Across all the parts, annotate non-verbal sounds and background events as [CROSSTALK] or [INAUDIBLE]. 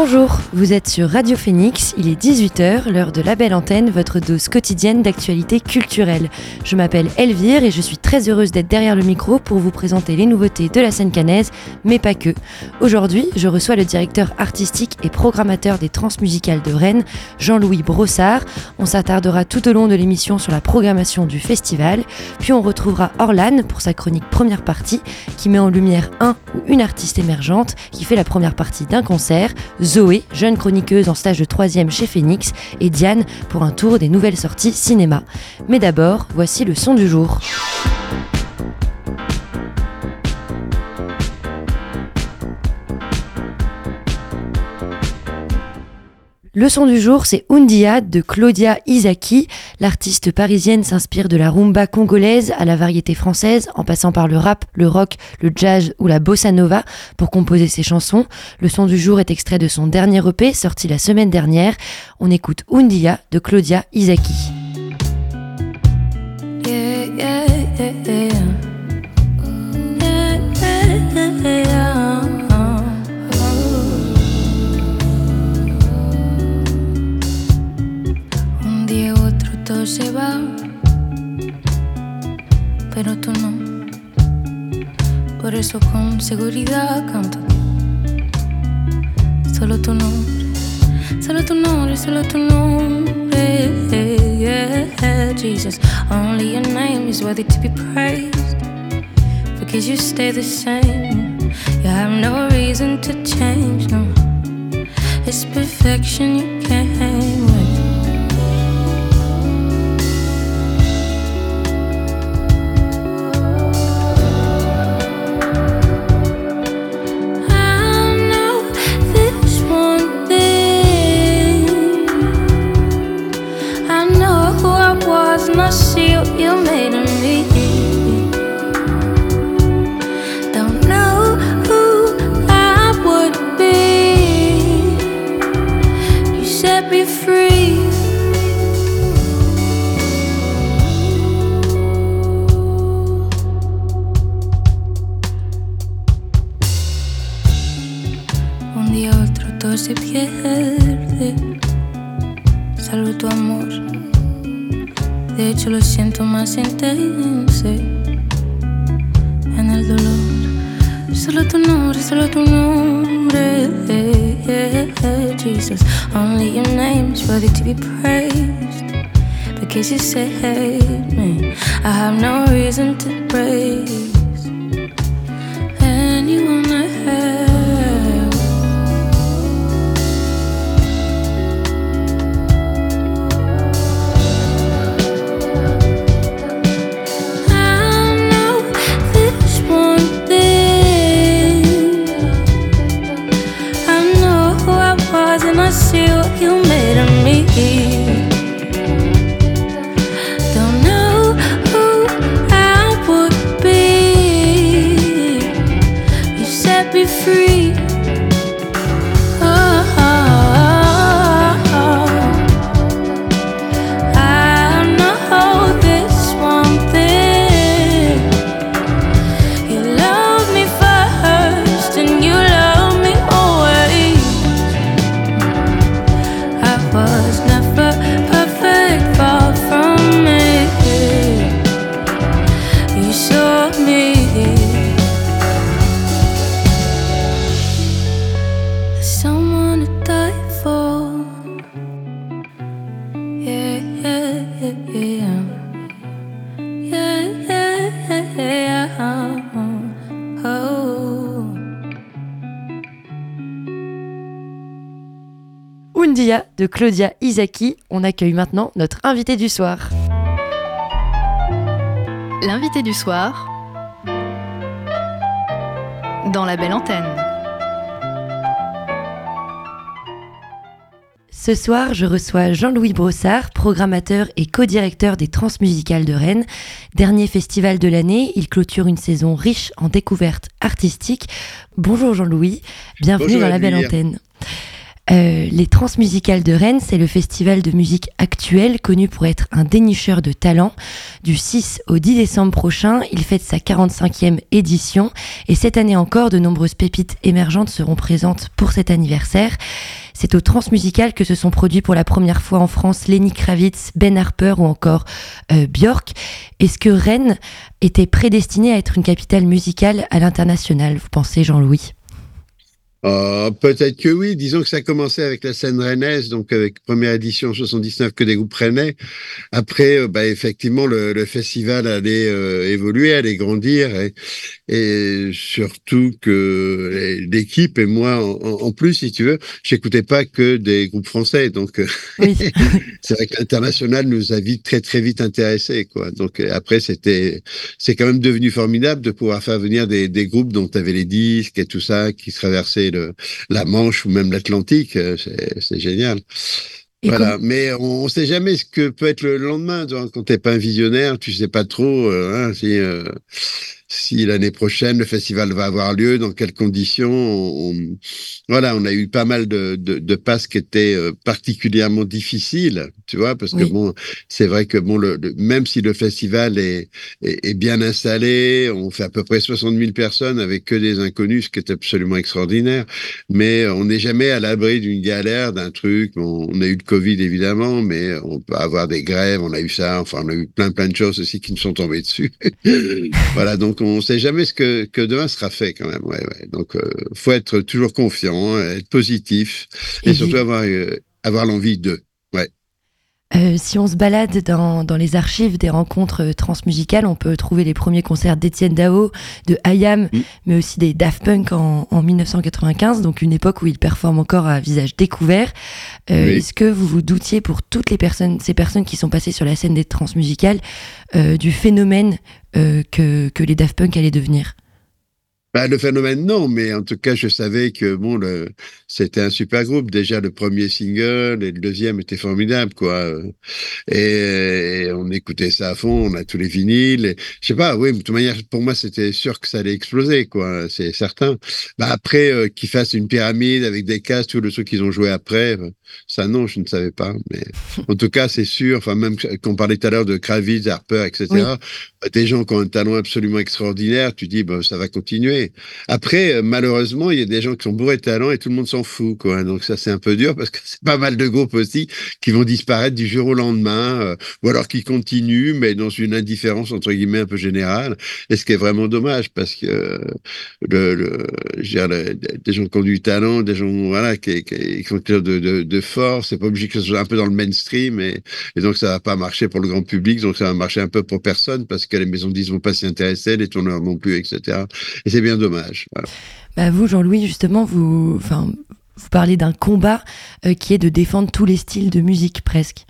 Bonjour, vous êtes sur Radio Phoenix, il est 18h, l'heure de la belle antenne, votre dose quotidienne d'actualité culturelle. Je m'appelle Elvire et je suis très heureuse d'être derrière le micro pour vous présenter les nouveautés de la scène canaise, mais pas que. Aujourd'hui, je reçois le directeur artistique et programmateur des Transmusicales de Rennes, Jean-Louis Brossard. On s'attardera tout au long de l'émission sur la programmation du festival, puis on retrouvera Orlan pour sa chronique première partie, qui met en lumière un ou une artiste émergente qui fait la première partie d'un concert Zoé, jeune chroniqueuse en stage de 3 chez Phoenix, et Diane pour un tour des nouvelles sorties cinéma. Mais d'abord, voici le son du jour. Le son du jour, c'est Undia de Claudia Isaki. L'artiste parisienne s'inspire de la rumba congolaise à la variété française, en passant par le rap, le rock, le jazz ou la bossa nova pour composer ses chansons. Le son du jour est extrait de son dernier EP sorti la semaine dernière. On écoute Undia de Claudia Isaki. Se va, pero tú no. Por eso con seguridad canto. Solo tu nombre, solo tu nombre, solo tu nombre. Yeah, Jesus, only your name is worthy to be praised. Because you stay the same. You have no reason to change, no. It's perfection you came de Claudia Isaki. On accueille maintenant notre invité du soir. L'invité du soir dans la belle antenne. Ce soir, je reçois Jean-Louis Brossard, programmateur et co-directeur des Transmusicales de Rennes. Dernier festival de l'année, il clôture une saison riche en découvertes artistiques. Bonjour Jean-Louis, bienvenue dans la belle antenne. Euh, les Transmusicales de Rennes, c'est le festival de musique actuelle connu pour être un dénicheur de talents. Du 6 au 10 décembre prochain, il fête sa 45e édition et cette année encore, de nombreuses pépites émergentes seront présentes pour cet anniversaire. C'est au Transmusical que se sont produits pour la première fois en France Lenny Kravitz, Ben Harper ou encore euh, Björk. Est-ce que Rennes était prédestinée à être une capitale musicale à l'international, vous pensez Jean-Louis? Euh, peut-être que oui. Disons que ça a commencé avec la scène rennaise, donc avec première édition 79 que des groupes rennais. Après, euh, bah, effectivement, le, le, festival allait euh, évoluer, allait grandir, et, et surtout que l'équipe et moi, en, plus, si tu veux, j'écoutais pas que des groupes français. Donc, oui. [LAUGHS] c'est vrai que l'international nous a vite très très vite intéressés, quoi. Donc après, c'était, c'est quand même devenu formidable de pouvoir faire venir des, des groupes dont tu avais les disques et tout ça qui traversaient la Manche ou même l'Atlantique. Euh, c'est génial. voilà, mais on ne sait jamais ce que peut être le lendemain. Quand tu n'es pas un visionnaire, tu sais pas trop euh, hein, si euh, si l'année prochaine le festival va avoir lieu, dans quelles conditions. On, voilà, on a eu pas mal de, de, de passes qui étaient euh, particulièrement difficiles, tu vois, parce que bon, c'est vrai que bon, le, même si le festival est, est, bien installé, on fait à peu près 60 000 personnes avec que des inconnus, ce qui est absolument extraordinaire, mais on n'est jamais à l'abri d'une galère, d'un truc. on a eu le Covid évidemment, mais on peut avoir des grèves, on a eu ça, enfin, on a eu plein plein de choses aussi qui nous sont tombées dessus. [LAUGHS] voilà, donc on ne sait jamais ce que, que, demain sera fait quand même. Ouais, ouais. Donc, euh, faut être toujours confiant, être positif et, surtout avoir, euh, avoir l'envie de. Euh, si on se balade dans, dans, les archives des rencontres transmusicales, on peut trouver les premiers concerts d'Étienne Dao, de Hayam, mais aussi des Daft Punk en, en, 1995, donc une époque où il performe encore à visage découvert. Euh, Est-ce que vous vous doutiez pour toutes les personnes, ces personnes qui sont passées sur la scène des transmusicales, euh, du phénomène euh, que, que les Daft Punk allaient devenir? Bah, le phénomène, non, mais en tout cas, je savais que bon, c'était un super groupe. Déjà, le premier single et le deuxième étaient formidables, quoi. Et, on écoutait ça à fond, on a tous les vinyles. Et, je sais pas, oui, de toute manière, pour moi, c'était sûr que ça allait exploser, quoi. C'est certain. Bah, après, euh, qu'ils fassent une pyramide avec des cases, tout le truc qu'ils ont joué après, euh, ça, non, je ne savais pas. Mais en tout cas, c'est sûr. Enfin, même qu'on parlait tout à l'heure de Kravitz, Harper, etc. Bah, des gens qui ont un talent absolument extraordinaire, tu dis, bah, ça va continuer. Après, euh, malheureusement, il y a des gens qui sont bourrés de talent et tout le monde s'en fout, quoi. Donc ça, c'est un peu dur parce que [LAUGHS] c'est pas mal de groupes aussi qui vont disparaître du jour au lendemain, euh, ou alors qui continuent, mais dans une indifférence entre guillemets un peu générale. Et ce qui est vraiment dommage parce que euh, des gens qui ont du talent, des gens voilà qui, qui, ont de, de, de force, c'est pas obligé que ce soit un peu dans le mainstream et, donc ça va pas marcher pour le grand public, donc ça va marcher un peu pour personne parce que les maisons disques vont pas s'y intéresser, les tourneurs non plus, etc. Et c'est bien dommage. Bah vous, Jean-Louis, justement, vous, enfin, vous parlez d'un combat euh, qui est de défendre tous les styles de musique presque.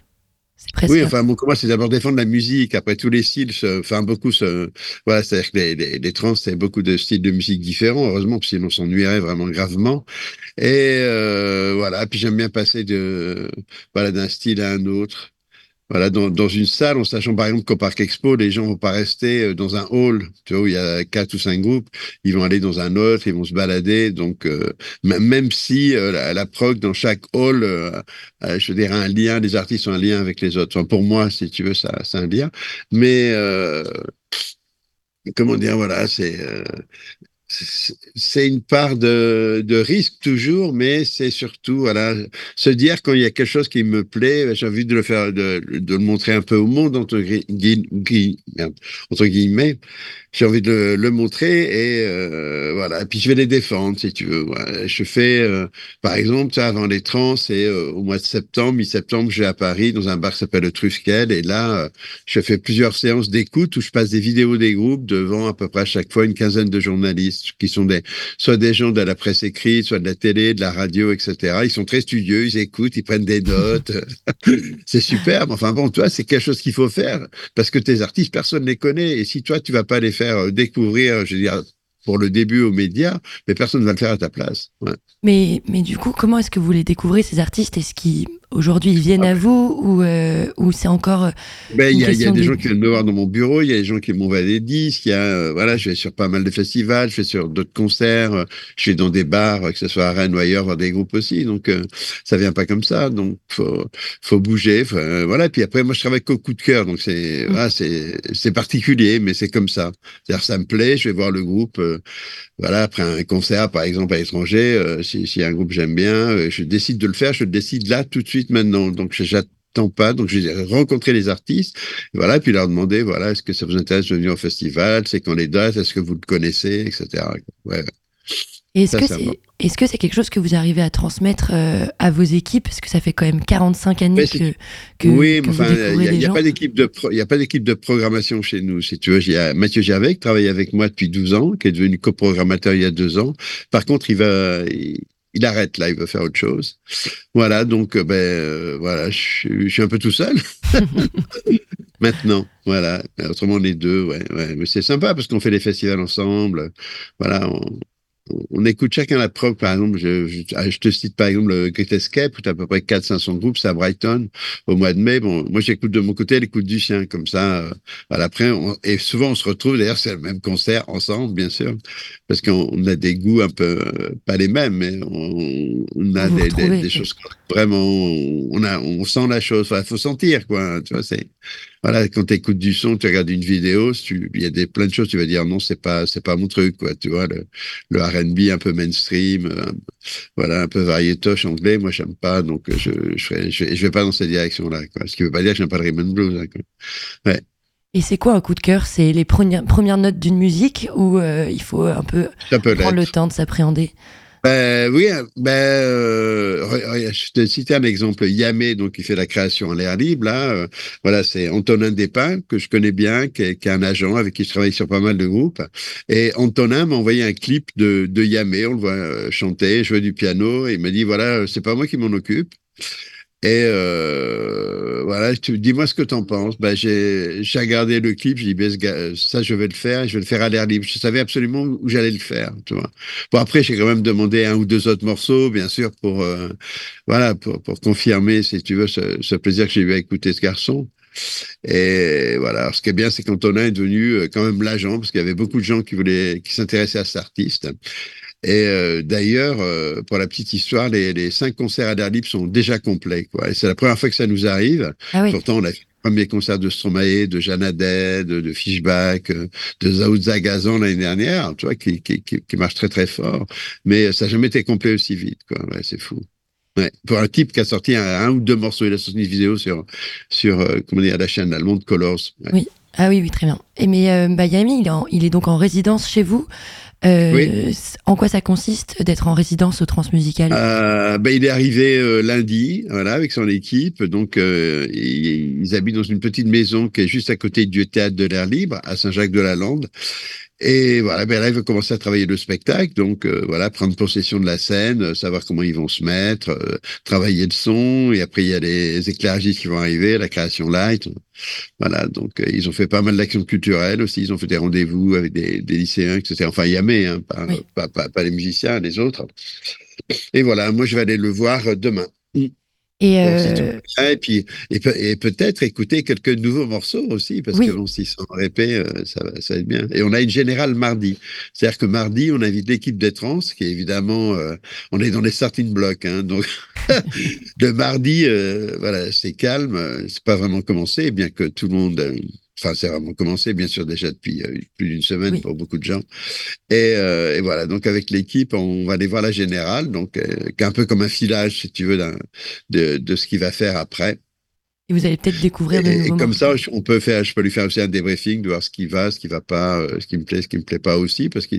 Presque... Oui, enfin, mon combat, c'est d'abord défendre la musique. Après, tous les styles, enfin, beaucoup, se, voilà, c'est-à-dire que les, les, les trans, c'est beaucoup de styles de musique différents, heureusement, parce sinon, on s'ennuierait vraiment gravement. Et euh, voilà, puis j'aime bien passer de, voilà, d'un style à un autre. Voilà, dans, une salle, en sachant par exemple qu'au Parc Expo, les gens vont pas rester euh, dans un hall, tu vois, où il y a quatre ou cinq groupes, ils vont aller dans un autre, ils vont se balader. Donc, euh, même si euh, la, la, prog dans chaque hall, je veux un lien, les artistes ont un lien avec les autres. Enfin, pour moi, si tu veux, ça, c'est un lien. Mais comment dire, voilà, c'est c'est une part de, risque toujours, mais c'est surtout voilà se dire quand il y a quelque chose qui me plaît, j'ai envie de le faire, de, le montrer un peu au monde entre, guillemets, j'ai envie de le, montrer et euh, voilà. Et puis je vais les défendre si tu veux. Je fais, euh, par exemple, avant les trans, c'est euh, au mois de septembre, mi-septembre, je à Paris dans un bar qui s'appelle le Trusquel et là, je fais plusieurs séances d'écoute où je passe des vidéos des groupes devant à peu près à chaque fois une quinzaine de journalistes qui sont des soit des gens de la presse écrite, soit de la télé, de la radio, etc. Ils sont très studieux, ils écoutent, ils prennent des notes. [LAUGHS] c'est superbe. Enfin bon, toi, c'est quelque chose qu'il faut faire parce que tes artistes, personne ne les connaît et si toi, tu vas pas les faire euh, découvrir, je veux dire, pour le début aux médias, mais personne ne va le faire à ta place. Mais, mais du coup, comment est-ce que vous les découvrez, ces artistes? Est-ce qu'ils aujourd'hui ils viennent à vous ou, euh, ou c'est encore. Euh, ben, il y a, y a des gens qui viennent me voir dans mon bureau, il y a des gens qui m'envoient des disques, il y a, euh, voilà, je vais sur pas mal de festivals, je vais sur d'autres concerts, je vais dans des bars, que ce soit à Rennes ou ailleurs, voir des groupes aussi. Donc, ça vient pas comme ça. Donc, faut, faut bouger. voilà. Puis après, moi, je travaille qu'au coup de cœur. Donc, c'est, mmh. voilà, c'est, c'est particulier, mais c'est comme ça. C'est-à-dire, ça me plaît, je vais voir le groupe. voilà, après un concert, par exemple, à l'étranger, si, si un groupe j'aime bien, je décide de le faire, je le décide là tout de suite maintenant. Donc, j'attends pas. Donc, je vais rencontrer les artistes, voilà, puis leur demander, voilà, est-ce que ça vous intéresse de venir au festival? C'est quand les dates? Est-ce que vous le connaissez, etc. Ouais. Est-ce que c'est est -ce c'est quelque chose que vous arrivez à transmettre euh, à vos équipes? Parce que ça fait quand même 45 années que, que, Oui, mais enfin, il n'y a, pas d'équipe de, il a pas d'équipe de programmation chez nous. Si tu veux, il y a Mathieu Gervais qui travaille avec moi depuis 12 ans, qui est devenu coprogrammateur il y a deux ans. Par contre, il va, il arrête là, il veut faire autre chose. Voilà, donc euh, ben euh, voilà, je, suis un peu tout seul [LAUGHS] maintenant. Voilà, autrement les deux, ouais, ouais. mais c'est sympa parce qu'on fait des festivals ensemble. Voilà, on, on écoute chacun la propre. Par exemple, je, ah, je, te cite par exemple le Great Escape, où tu as à peu près 400-500 groupes, c'est à Brighton, au mois de mai. Bon, moi, j'écoute de mon côté, elle écoute du sien, comme ça. Euh, après, et souvent, on se retrouve, d'ailleurs, c'est le même concert ensemble, bien sûr, parce qu'on a des goûts un peu, euh, pas les mêmes, mais on, on a des, des, des, choses vraiment, on, a, on sent la chose. Il faut sentir, quoi. Tu vois, c'est voilà, quand tu écoutes du son, tu regardes une vidéo, il y a des, plein de choses, tu vas dire non, c'est pas, c'est pas mon truc, quoi. Tu vois, le, le R&B un peu mainstream, euh, voilà, un peu variétoche anglais, moi, j'aime pas, donc je, je, je, vais, pas dans cette direction-là, quoi. Ce qui veut pas dire que j'aime pas le rhythm blues, hein, Ouais. Et c'est quoi un coup de cœur? C'est les premières, premières notes d'une musique ou euh, il faut un peu prendre le temps de s'appréhender? Ben, oui, ben, euh, je te citais un exemple. Yamé, donc, qui fait la création en l'air libre, là. Euh, voilà, c'est Antonin Despins, que je connais bien, qui est, un agent avec qui je travaille sur pas mal de groupes. Et Antonin m'a envoyé un clip de, de Yamé. On le voit euh, chanter, jouer du piano. Et il m'a dit, voilà, c'est pas moi qui m'en occupe. Et euh, voilà, dis-moi ce que tu en penses. Ben, j'ai regardé le clip, j'ai dit, ben, ça, je vais le faire, je vais le faire à l'air libre. Je savais absolument où j'allais le faire. Tu vois. Bon, après, j'ai quand même demandé un ou deux autres morceaux, bien sûr, pour, euh, voilà, pour, pour, confirmer, si tu veux, ce, ce plaisir que j'ai eu à écouter ce garçon. Et voilà, Alors, ce qui est bien, c'est qu'Antonin est devenu euh, quand même l'agent, parce qu'il y avait beaucoup de gens qui voulaient, qui s'intéressaient à cet artiste. Et euh, d'ailleurs, euh, pour la petite histoire, les, les, cinq concerts à l'air libre sont déjà complets. Quoi. Et c'est la première fois que ça nous arrive. Ah Pourtant, on a fait le premier concert de Stromae, de Jeanne de, de Fishback, euh, de Zaoudza Gazan l'année dernière, tu vois, qui, qui, qui, qui, marche très très fort. Mais ça n'a jamais été complet aussi vite. Quoi. Ouais, c'est fou. Ouais. Pour un type qui a sorti un, ou deux morceaux, il a sorti une vidéo sur, sur comment dire, la chaîne allemande Colors. Oui. Ah oui, oui, très bien. Et mais euh, Bayami, il, il est donc en résidence chez vous. Euh, en quoi ça consiste d'être en résidence au Transmusical? Euh, ben, Il est arrivé euh, lundi, voilà, avec son équipe. Donc, euh, ils, habitent dans une petite maison qui est juste à côté du théâtre de l'air libre, à Saint-Jacques-de-la-Lande. Et voilà, ben là, il va commencer à travailler le spectacle, donc euh, voilà, prendre possession de la scène, euh, savoir comment ils vont se mettre, euh, travailler le son, et après il y a les éclairagistes qui vont arriver, la création light. Voilà, donc ils ont fait pas mal d'actions culturelles aussi, ils ont fait des rendez-vous avec des, des lycéens, etc. Enfin, Yamé, hein, pas, pas, pas, pas, les musiciens, les autres. Et voilà, moi je vais aller le voir demain. Et, euh... et puis et, et peut-être écouter quelques nouveaux morceaux aussi parce que bon, s'ils sont répés, euh, ça va, ça va être bien. Et on a une générale mardi, c'est-à-dire que mardi on invite l'équipe des trans, qui est évidemment, euh, on est dans les starting blocks, hein, donc [LAUGHS] le mardi, euh, voilà, c'est calme, c'est pas vraiment commencé, bien que tout le monde Enfin, c'est vraiment commencé, bien sûr, déjà depuis euh, plus d'une semaine pour beaucoup de gens. Et, euh, et, voilà, donc avec l'équipe, on va aller voir la générale, donc euh, un peu comme un filage, si tu veux, de, de ce qu'il va faire après. Et vous allez peut-être découvrir de nouveaux Et comme ça, on peut faire, je peux lui faire aussi un débriefing, de voir ce qui va, ce qui va pas, ce qui me plaît, ce qui me plaît pas aussi, parce que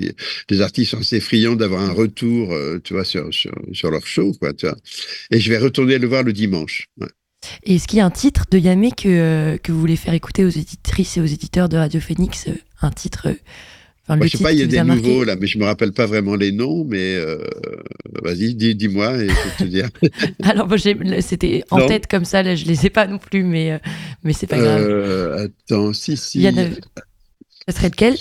les artistes sont assez friands d'avoir un retour, tu vois, sur, sur, sur, leur show, quoi, tu vois. Et je vais retourner le voir le dimanche. Ouais. Et est-ce qu'il y a un titre de Yamé que, euh, que vous voulez faire écouter aux éditrices et aux éditeurs de Radio Phoenix euh, Un titre euh, enfin, Moi, Je sais pas, il y a des nouveaux là, mais je me rappelle pas vraiment les noms. Mais vas-y, dis-moi et je vais te dire. [LAUGHS] Alors, c'était en tête comme ça, là, je les ai pas non plus, mais, mais c'est pas grave. attends, si, si. Ça serait lequel?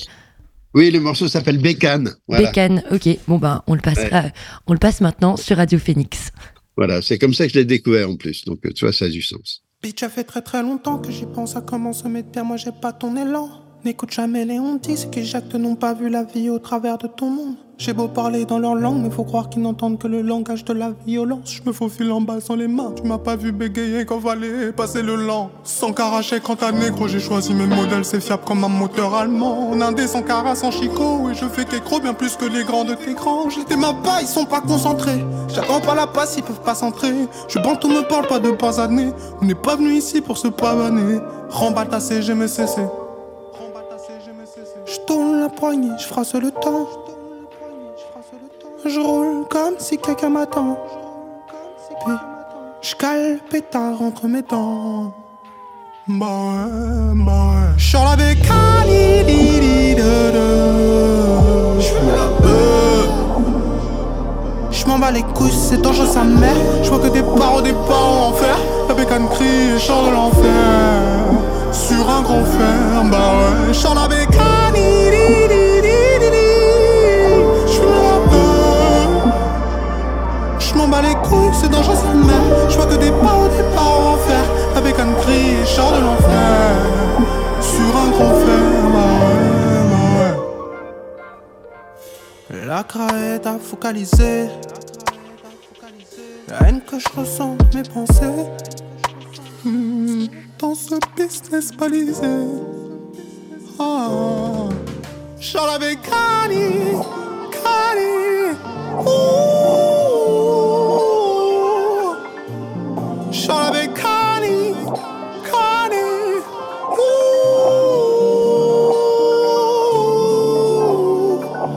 Oui, le morceau s'appelle Bécane. Voilà. Bécane, ok. Bon, ben, on le passera, on le passe maintenant sur Radio Phoenix. Voilà, c'est comme ça que je l'ai découvert en plus. Donc, tu vois, ça a du sens. Bitch, ça fait très très longtemps que j'y pense à comment se mettre bien. Moi, j'ai pas ton élan. N'écoute jamais les hontis, ceux qui jactent n'ont pas vu la vie au travers de ton monde. J'ai beau parler dans leur langue, mais faut croire qu'ils n'entendent que le langage de la violence. Je me faufile en bas sans les mains. Tu m'as pas vu bégayer quand fallait passer le lent. Sans caracher quand t'as négro, j'ai choisi mes modèles, c'est fiable comme un moteur allemand. En indé sans cara, sans chicot, et je fais qu'écro bien plus que les grands de tes grands. J'étais ma pas, ils sont pas concentrés. J'attends pas la passe, ils peuvent pas s'entrer. Je bande, tout me parle pas de pas années. On n'est pas venu ici pour se pavaner. Remballe ta CGMCC. Je tourne la poignée, je frasse le temps. Je roule comme si quelqu'un m'attend. Puis je cale pétard entre mes dents. Bah ouais, bah ouais. J'suis la bécane, J'm'en bats les couilles, c'est dangereux sa mère. J'vois que des barreaux, des barreaux en fer. La bécane crie et chante l'enfer. Sur un gros fer, bah ouais. J'suis la bécane. C'est dangereux ça Je vois que des pas au départ en enfer Avec un cri et chant de l'enfer. Sur un grand fer, bah ouais, La crainte à focaliser. La haine que je ressens mes pensées. Hmm, Dans ce business balisé. Oh. Charlotte Connie, Connie. Ooh.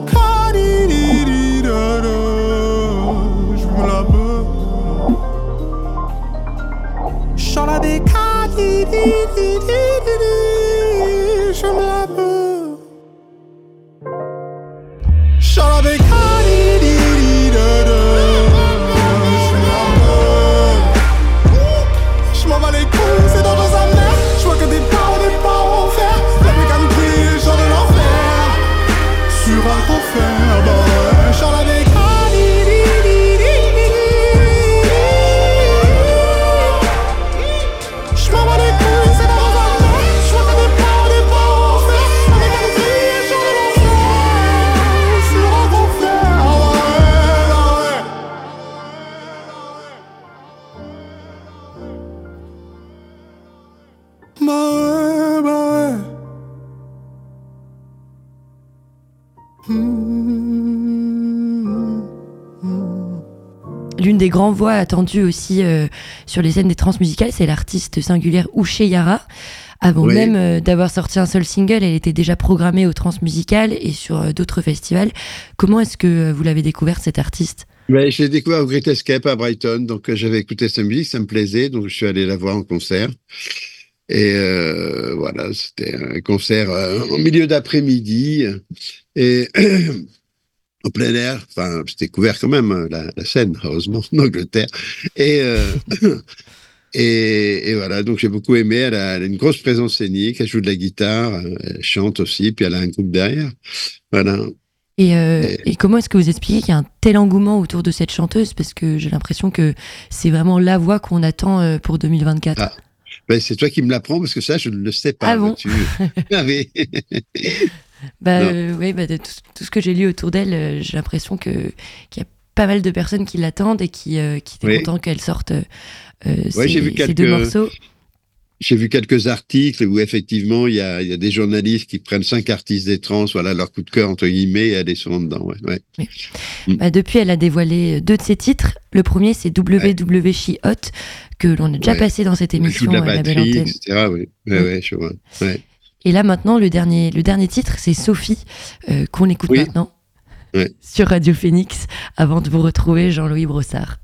Connie, di, di, da, da. Je veux la peur. Charlotte Connie, di, di, di, di, di. Grands voix attendues aussi euh, sur les scènes des transmusicales, c'est l'artiste singulière Uche Yara. Avant même euh, d'avoir sorti un seul single, elle était déjà programmée au transmusicales et sur euh, d'autres festivals. Comment est-ce que vous l'avez découvert, cet artiste? Ben, Je l'ai découvert au Great Escape à Brighton. Donc, j'avais écouté sa musique, ça me plaisait. Donc, je suis allé la voir en concert. Et voilà, c'était un concert en milieu d'après-midi. Et [CLEARS THROAT] au plein air. Enfin, c'était couvert quand même hein, la, la, scène, heureusement, en Angleterre. Et, euh, [COUGHS] et, et, voilà, donc j'ai beaucoup aimé. Elle a, elle a, une grosse présence scénique. Elle joue de la guitare, elle chante aussi, puis elle a un groupe derrière. Voilà. Et, euh, et, comment est-ce que vous expliquez qu'il y a un tel engouement autour de cette chanteuse? Parce que j'ai l'impression que c'est vraiment la voix qu'on attend euh, pour 2024. Ah. Ben, c'est toi qui me l'apprends parce que ça, je ne le sais pas. Ah bon? tu... [LAUGHS] ah, oui. [LAUGHS] Bah euh, oui, bah, de tout, tout, ce que j'ai lu autour d'elle, euh, j'ai l'impression qu'il y a pas mal de personnes qui l'attendent et qui, euh, qui étaient contents qu'elle sorte ces, vu quelques... ces, deux morceaux. J'ai vu quelques articles où effectivement il y a, y a, des journalistes qui prennent cinq artistes des trans, voilà leur coup de cœur entre guillemets, et elles sont dedans. Ouais, ouais. Mm. Bah, depuis, elle a dévoilé deux de ses titres. Le premier, c'est WW She Hot, que l'on a déjà passé dans cette émission. La, batterie, la belle antenne. etc. Oui, ouais, mm. ouais, je vois. Et là maintenant, le dernier, le dernier titre, c'est Sophie, euh, qu'on écoute maintenant sur Radio Phoenix, avant de vous retrouver Jean-Louis Brossard.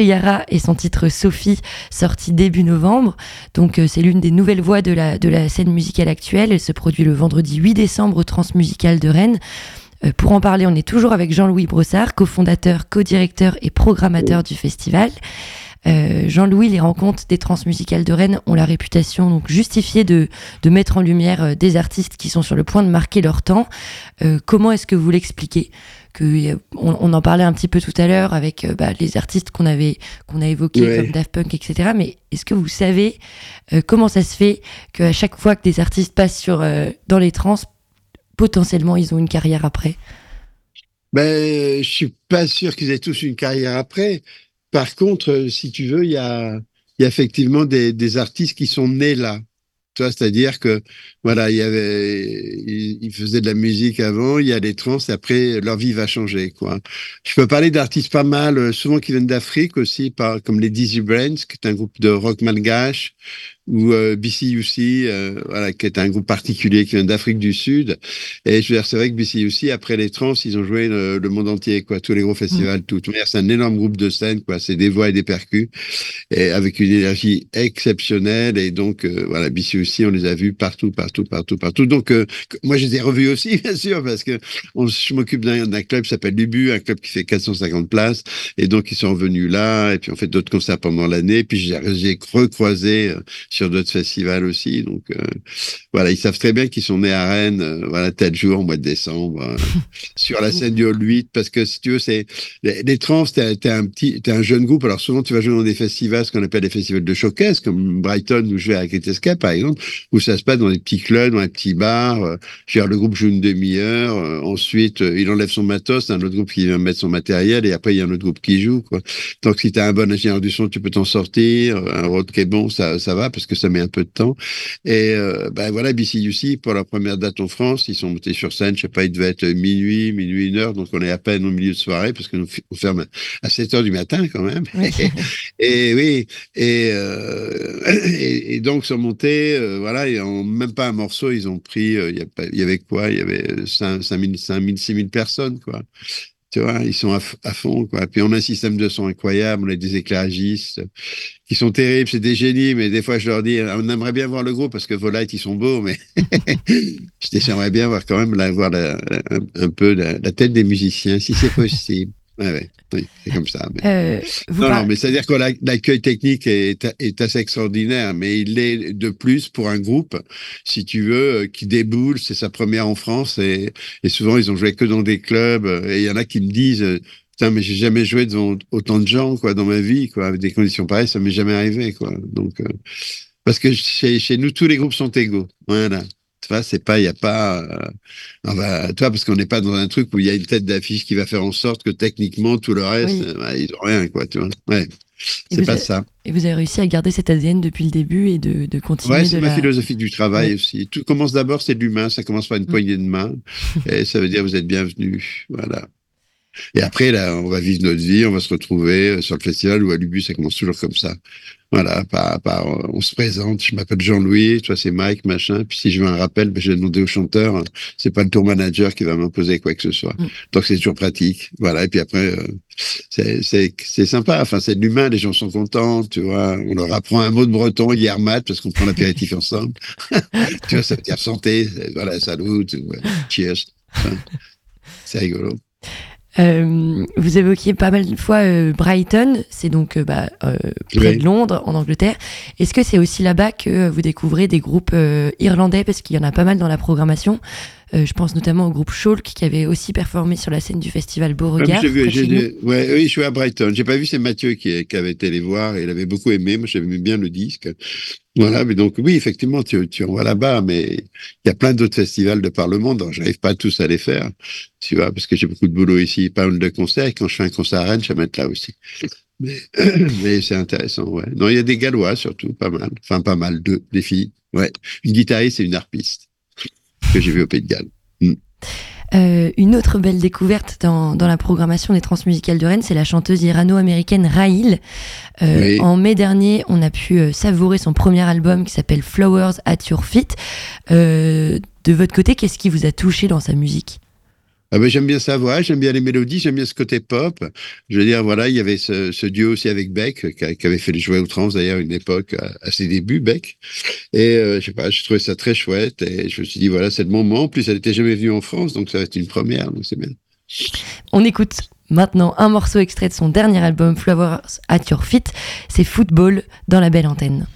Euh, Yara et son titre Sophie, sorti début novembre. Donc c'est l'une des nouvelles voix de la, scène musicale actuelle. Elle se produit le vendredi 8 décembre au Transmusical de Rennes. pour en parler, on est toujours avec Jean-Louis Brossard, cofondateur, co-directeur et programmateur du festival. Euh, Jean-Louis, les rencontres des transmusicales de Rennes ont la réputation donc justifiée de, mettre en lumière euh, des artistes qui sont sur le point de marquer leur temps. Euh, comment est-ce que vous l'expliquez? Que on, en parlait un petit peu tout à l'heure avec bah, les artistes qu'on avait qu'on a évoqués comme Daft Punk, etc. Mais est-ce que vous savez comment ça se fait qu'à chaque fois que des artistes passent sur dans les trans, potentiellement ils ont une carrière après? Ben, je suis pas sûr qu'ils aient tous une carrière après. Par contre, euh, si tu veux, il y a, y a effectivement des, des, artistes qui sont nés là. C'est-à-dire que voilà, il y avait, ils, faisaient de la musique avant, il y a des trans, et après leur vie va changer, quoi. Je peux parler d'artistes pas mal, euh, souvent qui viennent d'Afrique aussi, par, comme les Dizzy Brains, qui est un groupe de rock malgache, ou euh, BCUC, euh, voilà, qui est un groupe particulier qui vient d'Afrique du Sud. Et je veux dire, c'est vrai que BCUC, après les trans, ils ont joué le, monde entier, quoi, tous les gros festivals, mmh. tout. C'est un énorme groupe de scène, quoi. C'est des voix et des percus, et avec une énergie exceptionnelle. Et donc, euh, voilà, BCUC, on les a vus partout, partout, partout, partout. Donc, euh, moi, je les ai revus aussi, [LAUGHS] bien sûr, parce que on, je m'occupe d'un club qui s'appelle Lubu, un club qui fait 450 places. Et donc, ils sont revenus là, et puis on fait d'autres concerts pendant l'année. Puis j'ai recroisé sur d'autres festivals aussi. Donc euh, voilà, ils savent très bien qu'ils sont nés à Rennes, euh, voilà, tel jour, au mois de décembre, euh, [LAUGHS] sur la scène du Hall 8, parce que si tu veux, c'est les, trans, t'es un petit, t'es un jeune groupe. Alors souvent, tu vas jouer dans des festivals, ce qu'on appelle des festivals de showcase, comme Brighton où je vais à Escape, par exemple, où ça se passe dans des petits clubs, dans des petits bars. Euh, le groupe joue une demi-heure, ensuite il enlève son matos, un autre groupe qui vient mettre son matériel, et après il y a un autre groupe qui joue. Quoi. Donc si t'as un bon ingénieur du son, tu peux t'en sortir. Un road qui est bon, ça, ça va, parce que ça met un peu de temps. Et euh, ben voilà, BCUC, pour la première date en France, ils sont montés sur scène, je sais pas, il devait être minuit, minuit, une heure, donc on est à peine au milieu de soirée, parce que nous on ferme à 7 heures du matin quand même. [LAUGHS] et, oui, et, euh, et, donc sont montés, euh, voilà, et en même pas un morceau, ils ont pris, il y, y, avait quoi? Il y avait 5, 5 000, 5 000, 6 000 personnes, quoi. Tu vois, ils sont à, fond, quoi. Puis on a un système de son incroyable, on a des éclairagistes qui sont terribles, c'est des génies, mais des fois je leur dis, on aimerait bien voir le groupe parce que vos lights, ils sont beaux, mais [LAUGHS] j'aimerais bien voir quand même un, peu la, tête des musiciens, si c'est possible. Ouais, oui, c'est comme ça. Mais... Euh, non, non, mais c'est-à-dire que l'accueil technique est, est, assez extraordinaire, mais il est de plus pour un groupe, si tu veux, euh, qui déboule, c'est sa première en France, et, et, souvent ils ont joué que dans des clubs, euh, et il y en a qui me disent, putain, mais j'ai jamais joué devant autant de gens, quoi, dans ma vie, quoi, avec des conditions pareilles, ça m'est jamais arrivé, quoi. Donc, parce que chez, chez nous, tous les groupes sont égaux. Voilà. Tu vois, c'est pas, il y a pas, euh, tu vois, parce qu'on n'est pas dans un truc où il y a une tête d'affiche qui va faire en sorte que techniquement tout le reste, bah, ils ont rien, quoi, tu vois. Ouais. C'est pas ça. Et vous avez réussi à garder cet ADN depuis le début et de, de continuer. Ouais, c'est ma philosophie du travail aussi. Tout commence d'abord, c'est de l'humain. Ça commence par une mm. poignée de main. et ça veut dire vous êtes bienvenue. Voilà. Et après, là, on va vivre notre vie, on va se retrouver euh, sur le festival ou à l'Ubu, ça commence toujours comme ça. Voilà, par, par, on se présente, je m'appelle Jean-Louis, toi c'est Mike, machin. Puis si je veux un rappel, ben, je vais demander au chanteur, c'est pas le tour manager qui va m'imposer quoi que ce soit. Mm. Donc c'est toujours pratique. Voilà, et puis après, euh, c'est sympa, enfin c'est de l'humain, les gens sont contents, tu vois. On leur apprend un mot de breton, mat parce qu'on prend l'apéritif [LAUGHS] ensemble. [LAUGHS] tu vois, ça veut dire santé, voilà, salut, cheers. C'est rigolo. Euh, vous évoquiez pas mal de fois euh, Brighton, c'est donc euh, bah, près de Londres, en Angleterre. Est-ce que c'est aussi là-bas que vous découvrez des groupes irlandais, parce qu'il y en a pas mal dans la programmation je pense notamment au groupe Shulk qui avait aussi performé sur la scène du festival Beauregard. Ah, vu, ouais, oui, je suis à Brighton. J'ai pas vu, c'est Mathieu qui, qui, avait été les voir et il avait beaucoup aimé. Moi, j'aimais bien le disque. Voilà, mais donc oui, effectivement, tu, tu envoies là-bas, mais il y a plein d'autres festivals de par le monde. J'arrive pas tous à les faire, tu vois, parce que j'ai beaucoup de boulot ici, pas mal de concerts. Et quand je fais un concert à Rennes, je vais mettre là aussi. Mais, [COUGHS] mais c'est intéressant, ouais. Non, il y a des Gallois surtout, pas mal. Enfin, pas mal, deux, des filles. Ouais. Une guitariste et une harpiste que j'ai vu au Pays de Galles. Hmm. Euh, une autre belle découverte dans, dans, la programmation des transmusicales de Rennes, c'est la chanteuse irano-américaine Raïl. Euh, En mai dernier, on a pu euh, savourer son premier album qui s'appelle Flowers at Your Feet. Euh, de votre côté, qu'est-ce qui vous a touché dans sa musique? Ah ben, j'aime bien sa voix, j'aime bien les mélodies, j'aime bien ce côté pop. Je veux dire, voilà, il y avait ce, duo aussi avec Beck, qui, avait fait les jouets trans d'ailleurs une époque à, ses débuts, Beck. Et euh, je sais pas, je trouvais ça très chouette et je me suis dit, voilà, c'est le moment. En plus, elle n'était jamais venue en France, donc ça va être une première, donc c'est bien. On écoute maintenant un morceau extrait de son dernier album, Flowers at Your Feet. C'est Football dans la belle antenne.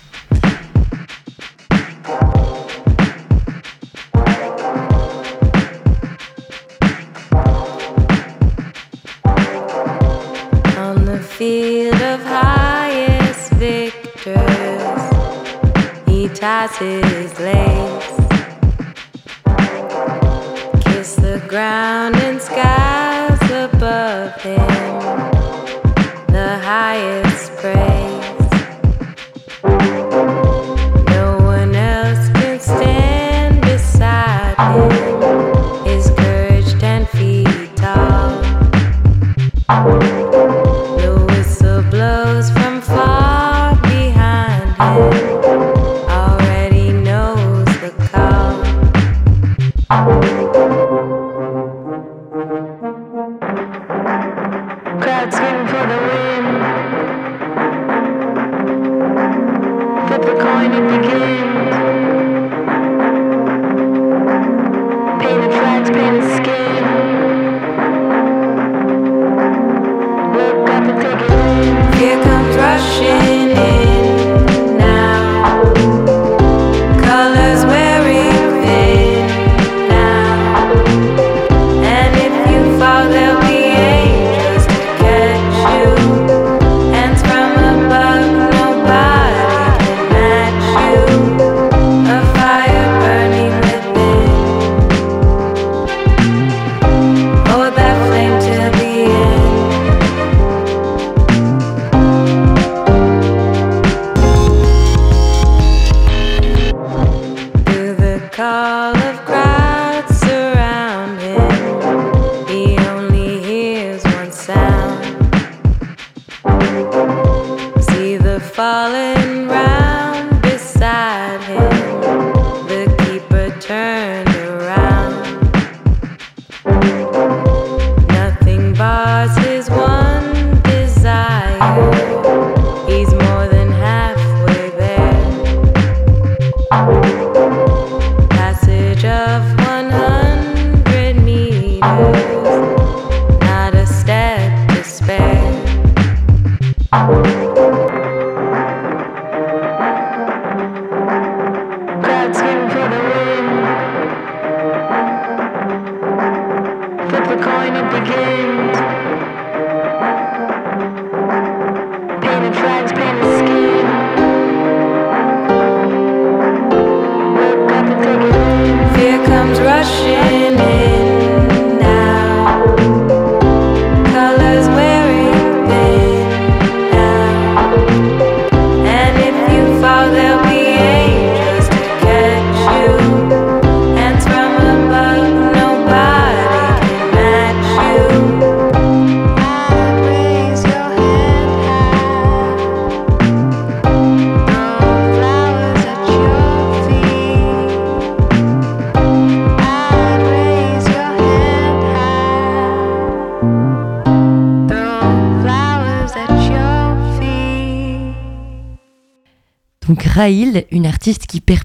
Raïl,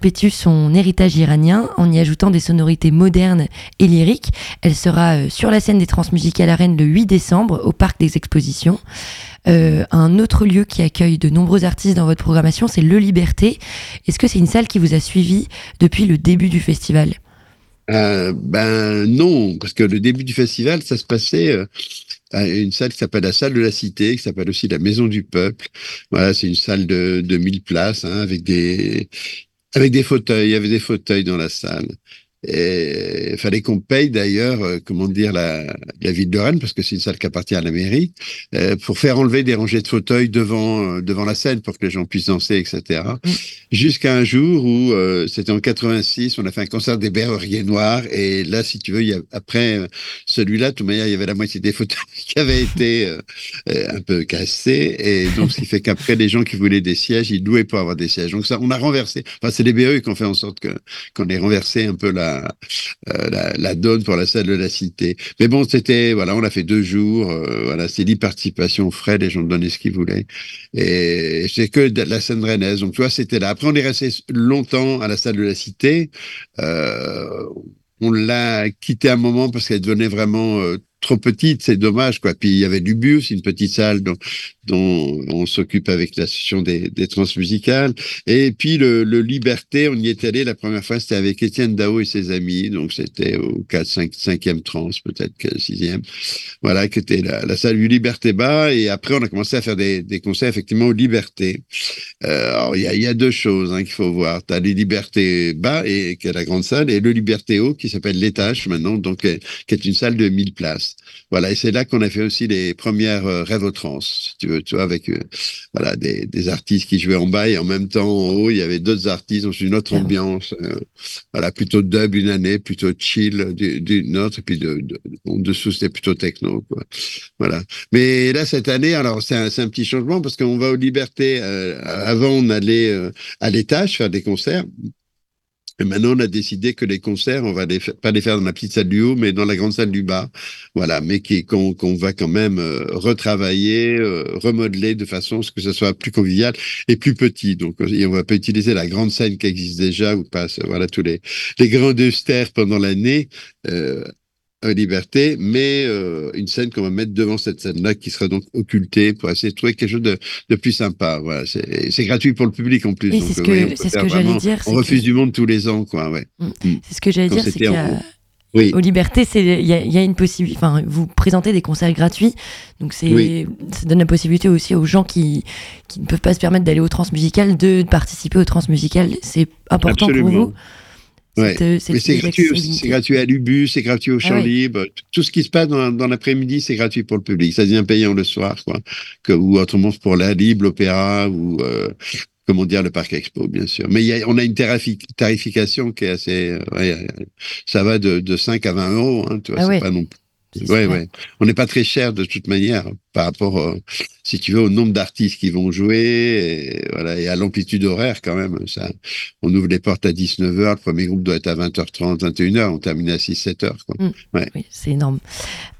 perpétue son héritage iranien en y ajoutant des sonorités modernes et lyriques. Elle sera euh, sur la scène des Transmusicales à Rennes le 8 décembre au Parc des Expositions. Euh, un autre lieu qui accueille de nombreux artistes dans votre programmation, c'est Le Liberté. Est-ce que c'est une salle qui vous a suivi depuis le début du festival? Euh, Ben non, parce que le début du festival, ça se passait une salle qui s'appelle la salle de la Cité, qui s'appelle aussi la Maison du Peuple. Voilà, c'est une salle de, de 1000 places hein, avec des avec des fauteuils. Il y avait des fauteuils dans la salle. Et il fallait qu'on paye d'ailleurs, euh, comment dire, la, la, ville de Rennes, parce que c'est une salle qui appartient à la mairie, euh, pour faire enlever des rangées de fauteuils devant euh, devant la scène pour que les gens puissent danser, etc. Mm. Jusqu'à un jour où c'était en 86, on a fait un concert des Berruriers Noirs, et là, si tu veux, il y a, après celui-là, tout manière, il y avait la moitié des fauteuils [LAUGHS] qui avaient été un peu cassés, et donc ce qui fait qu'après, les gens qui voulaient des sièges, ils louaient pour avoir des sièges. Donc ça, on a renversé. Enfin, c'est les BE qui ont fait en sorte que qu'on ait renversé un peu la la, la, donne pour la salle de la Cité. Mais bon, c'était voilà, on a fait deux jours. voilà, c'est l'e-participation frais, les gens donnaient ce qu'ils voulaient. Et c'est que la scène rennaise. Donc tu vois, c'était là. Après, on est resté longtemps à la salle de la Cité. on l'a quitté un moment parce qu'elle devenait vraiment trop petite, c'est dommage, quoi. Puis il y avait du bus, une petite salle dont, on s'occupe avec l'association des, des transmusicales. Et puis le, Liberté, on y est allé la première fois, c'était avec Étienne Dao et ses amis, donc c'était au 4, 5, 5e trans, peut-être que 6e. Voilà, qui était la, salle du Liberté Bas. Et après, on a commencé à faire des, des concerts effectivement au Liberté. Euh, alors, il y a, deux choses hein, qu'il faut voir. Tu as les Liberté Bas, et, qui est la grande salle, et le Liberté Haut, qui s'appelle l'étage maintenant, donc qui est une salle de 1000 places. Voilà, et c'est là qu'on a fait aussi les premières euh, rêves au trans, si tu veux, tu vois, avec euh, voilà des, des, artistes qui jouaient en bas et en même temps en haut, il y avait d'autres artistes dans une autre ambiance, euh, voilà, plutôt dub une année, plutôt chill d'une autre, et puis de, de, en dessous c'était plutôt techno, quoi. Voilà. Mais là cette année, alors c'est un, un, petit changement parce qu'on va aux Libertés. avant, on allait à l'étage faire des concerts. Et maintenant, on a décidé que les concerts, on va pas les faire dans la petite salle du haut, mais dans la grande salle du bas. Voilà, mais qu'on va quand même euh, retravailler, euh, remodeler de façon à ce que ce soit plus convivial et plus petit. Donc, et on va pas utiliser la grande scène qui existe déjà où passent voilà tous les les grands austères pendant l'année. Euh, liberté, mais euh, une scène qu'on va mettre devant cette scène-là qui sera donc occultée pour essayer de trouver quelque chose de, de plus sympa. Voilà, c'est gratuit pour le public en plus. c'est ce que, ce que j'allais dire. On refuse du monde tous les ans, quoi. Ouais. Mm. Mm. C'est ce que j'allais dire, c'est qu'il oui. Aux Libertés, il y, y a, une possibilité. Enfin, vous présentez des concerts gratuits, donc c'est ça donne la possibilité aussi aux gens qui, qui ne peuvent pas se permettre d'aller au transmusical de participer au transmusical. C'est important pour vous. Ouais. Euh, mais c'est gratuit, c'est gratuit à l'UBU, c'est gratuit au ah champ libre. Tout ce qui se passe dans, dans l'après-midi, c'est gratuit pour le public. Ça devient payant le soir, quoi. Que, ou autrement pour la libre, l'opéra ou euh, comment dire le parc expo, bien sûr. Mais y a, on a une tarification qui est assez, euh, ouais, ça va de, de 5 à 20 euros. Hein, tu vois, ah c'est pas non plus Ouais, ouais. On n'est pas très cher de toute manière par rapport, si tu veux, au nombre d'artistes qui vont jouer et, voilà, et à l'amplitude horaire quand même. Ça, on ouvre les portes à 19h, le premier groupe doit être à 20h30, 21h, on termine à 6-7h. Mmh. Ouais. Oui, c'est énorme.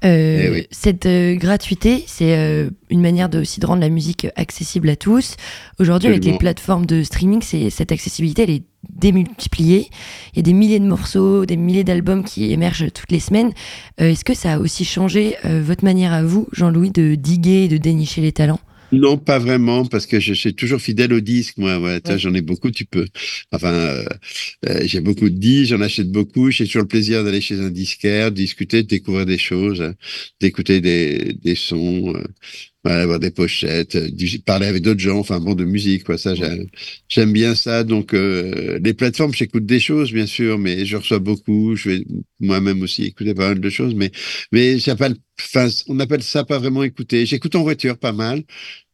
Euh, eh cette euh, gratuité, c'est euh, une manière de, aussi de rendre la musique accessible à tous. Aujourd'hui, avec les plateformes de streaming, cette accessibilité, elle est démultiplié. Il y a des milliers de morceaux, des milliers d'albums qui émergent toutes les semaines. Euh, est-ce que ça a aussi changé euh, votre manière à vous, Jean-Louis, de diguer et de dénicher les talents non, pas vraiment, parce que je suis toujours fidèle au disque, moi. Ouais, J'en ai beaucoup, tu peux. Enfin, euh, j'ai beaucoup de disques, j'en achète beaucoup. J'ai toujours le plaisir d'aller chez un disquaire, de discuter, de découvrir des choses, d'écouter des, des sons avoir des pochettes, euh, parler avec d'autres gens, enfin bon, de musique, quoi. Ça, j'aime bien ça. Donc, euh, les plateformes, j'écoute des choses, bien sûr, mais je reçois beaucoup. Je vais moi-même aussi écouter pas mal de choses, mais mais pas, enfin, on appelle ça pas vraiment écouter. J'écoute en voiture pas mal.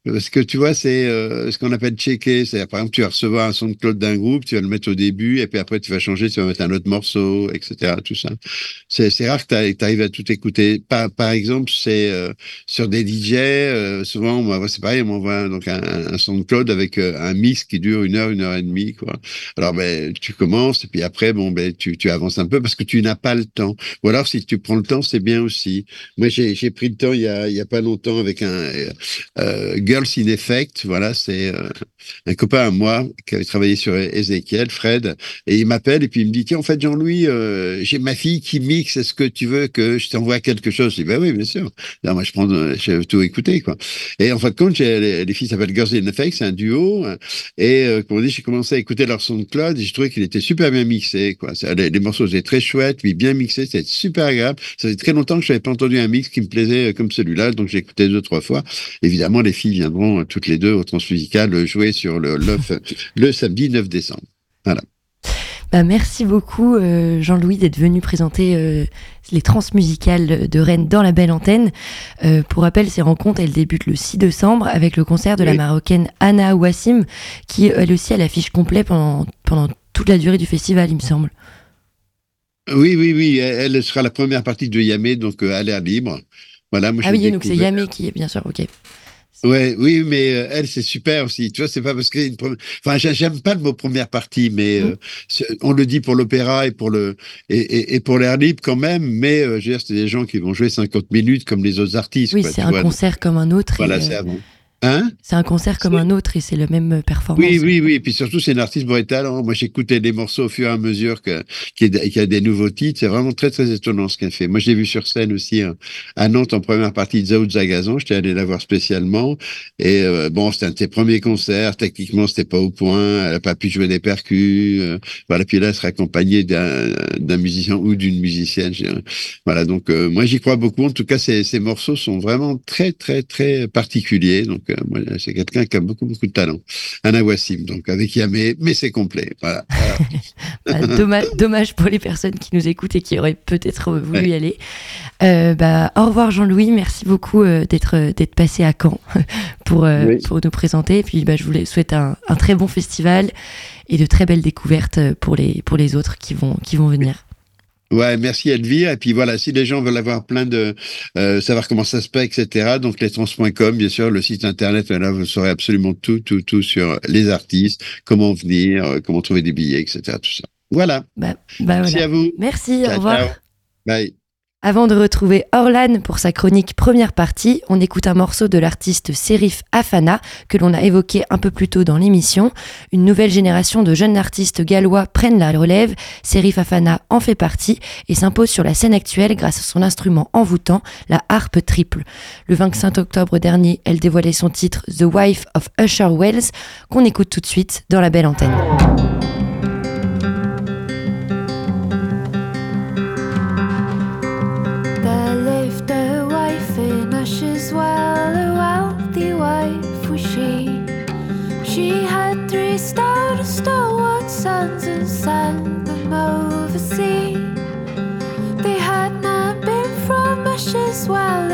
Parce que tu vois, c'est euh, ce qu'on appelle checker. C'est-à-dire, par exemple, tu vas recevoir un son de Claude d'un groupe, tu vas le mettre au début, et puis après, tu vas changer, tu vas mettre un autre morceau, etc. Tout ça. C'est rare que tu arrives à tout écouter. Par, par exemple, c'est euh, sur des DJ, euh, souvent, c'est pareil, on m'envoie donc un, un, son de Claude avec un mix qui dure une heure, une heure et demie. Quoi. Alors, ben, tu commences, et puis après, bon, ben, tu, tu avances un peu parce que tu n'as pas le temps. Ou alors, si tu prends le temps, c'est bien aussi. Moi, j'ai pris le temps il y a, il y a pas longtemps avec un Girls in Effect, voilà, c'est euh, un copain à moi qui avait travaillé sur Ezekiel, Fred, et il m'appelle et puis il me dit tiens en fait Jean-Louis, euh, j'ai ma fille qui mixe, est-ce que tu veux que je t'envoie quelque chose? Je dis ben oui bien sûr. Là, moi je prends, je vais tout écouter quoi. Et en fin de compte, les, les filles s'appellent Girls in Effect, c'est un duo, et euh, comme on dit, j'ai commencé à écouter leur son de Claude et j'ai trouvé qu'il était super bien mixé quoi. Les, morceaux étaient très chouettes, puis bien mixés, c'était super agréable. Ça fait très longtemps que je n'avais pas entendu un mix qui me plaisait comme celui-là, donc j'ai écouté deux trois fois. Évidemment, les filles viendront euh, toutes les deux au Transmusical jouer sur le, le, samedi 9 décembre. Voilà. Bah, merci beaucoup euh, Jean-Louis d'être venu présenter euh, les transmusicales de Rennes dans la belle antenne. pour rappel, ces rencontres, elles débutent le 6 décembre avec le concert de la marocaine Anna Wassim, qui elle aussi a l'affiche complète pendant, pendant toute la durée du festival, il me semble. Oui, oui, oui, elle sera la première partie de Yamé, donc à l'air libre. Voilà, ah oui, donc c'est Yamé qui est bien sûr, ok. Ouais, oui, mais euh, elle, c'est super aussi. Tu vois, c'est pas parce que, une enfin, j'aime pas le mot première partie, mais mm. euh, on le dit pour l'opéra et pour le et, et, et pour l'air libre quand même. Mais euh, je veux dire, c'est des gens qui vont jouer 50 minutes comme les autres artistes. Oui, c'est un concert comme un autre. Voilà, c'est avant. Hein c'est un concert comme un autre et c'est le même euh, performance. Oui, oui, oui. Et puis surtout, c'est une artiste brutal. Moi, j'écoutais des morceaux au fur et à mesure qu'il y, a des nouveaux titres. C'est vraiment très, très étonnant ce qu'elle fait. Moi, j'ai vu sur scène aussi hein, à Nantes en première partie de Zao Zagazan. J'étais allé la voir spécialement. Et euh, bon, c'était un de ses premiers concerts. Techniquement, c'était pas au point. Elle a pas pu jouer des percus. Euh, voilà. Puis là, elle serait accompagnée d'un musicien ou d'une musicienne. Voilà. Donc, moi, j'y crois beaucoup. En tout cas, ces, ces morceaux sont vraiment très, très, très particuliers. Donc, c'est quelqu'un qui a beaucoup, beaucoup de talent. Un Awassim, donc avec Yamé, mais c'est complet. Voilà. [LAUGHS] Bah, dommage, pour les personnes qui nous écoutent et qui auraient peut-être voulu y aller. Euh, bah, au revoir Jean-Louis, merci beaucoup euh, d'être d'être passé à Caen [LAUGHS] pour, euh, pour nous présenter. Et puis bah, je vous souhaite un, un, très bon festival et de très belles découvertes pour les, pour les autres qui vont, qui vont venir. Ouais, merci Elvire. Et puis voilà, si les gens veulent avoir plein de euh, savoir comment ça se passe, etc. Donc lestrans.com, bien sûr, le site internet. Là, vous saurez absolument tout, tout, tout sur les artistes, comment venir, euh, comment trouver des billets, etc. Tout ça. Voilà. Bah, bah merci à vous. Merci. au revoir. Bye. Avant de retrouver Orlan pour sa chronique première partie, on écoute un morceau de l'artiste Serif Afana que l'on a évoqué un peu plus tôt dans l'émission. Une nouvelle génération de jeunes artistes gallois prennent la relève. Serif Afana en fait partie et s'impose sur la scène actuelle grâce à son instrument envoûtant, la harpe triple. Le 25 octobre dernier, elle dévoilait son titre The Wife of Usher Wells qu'on écoute tout de suite dans la belle antenne. swell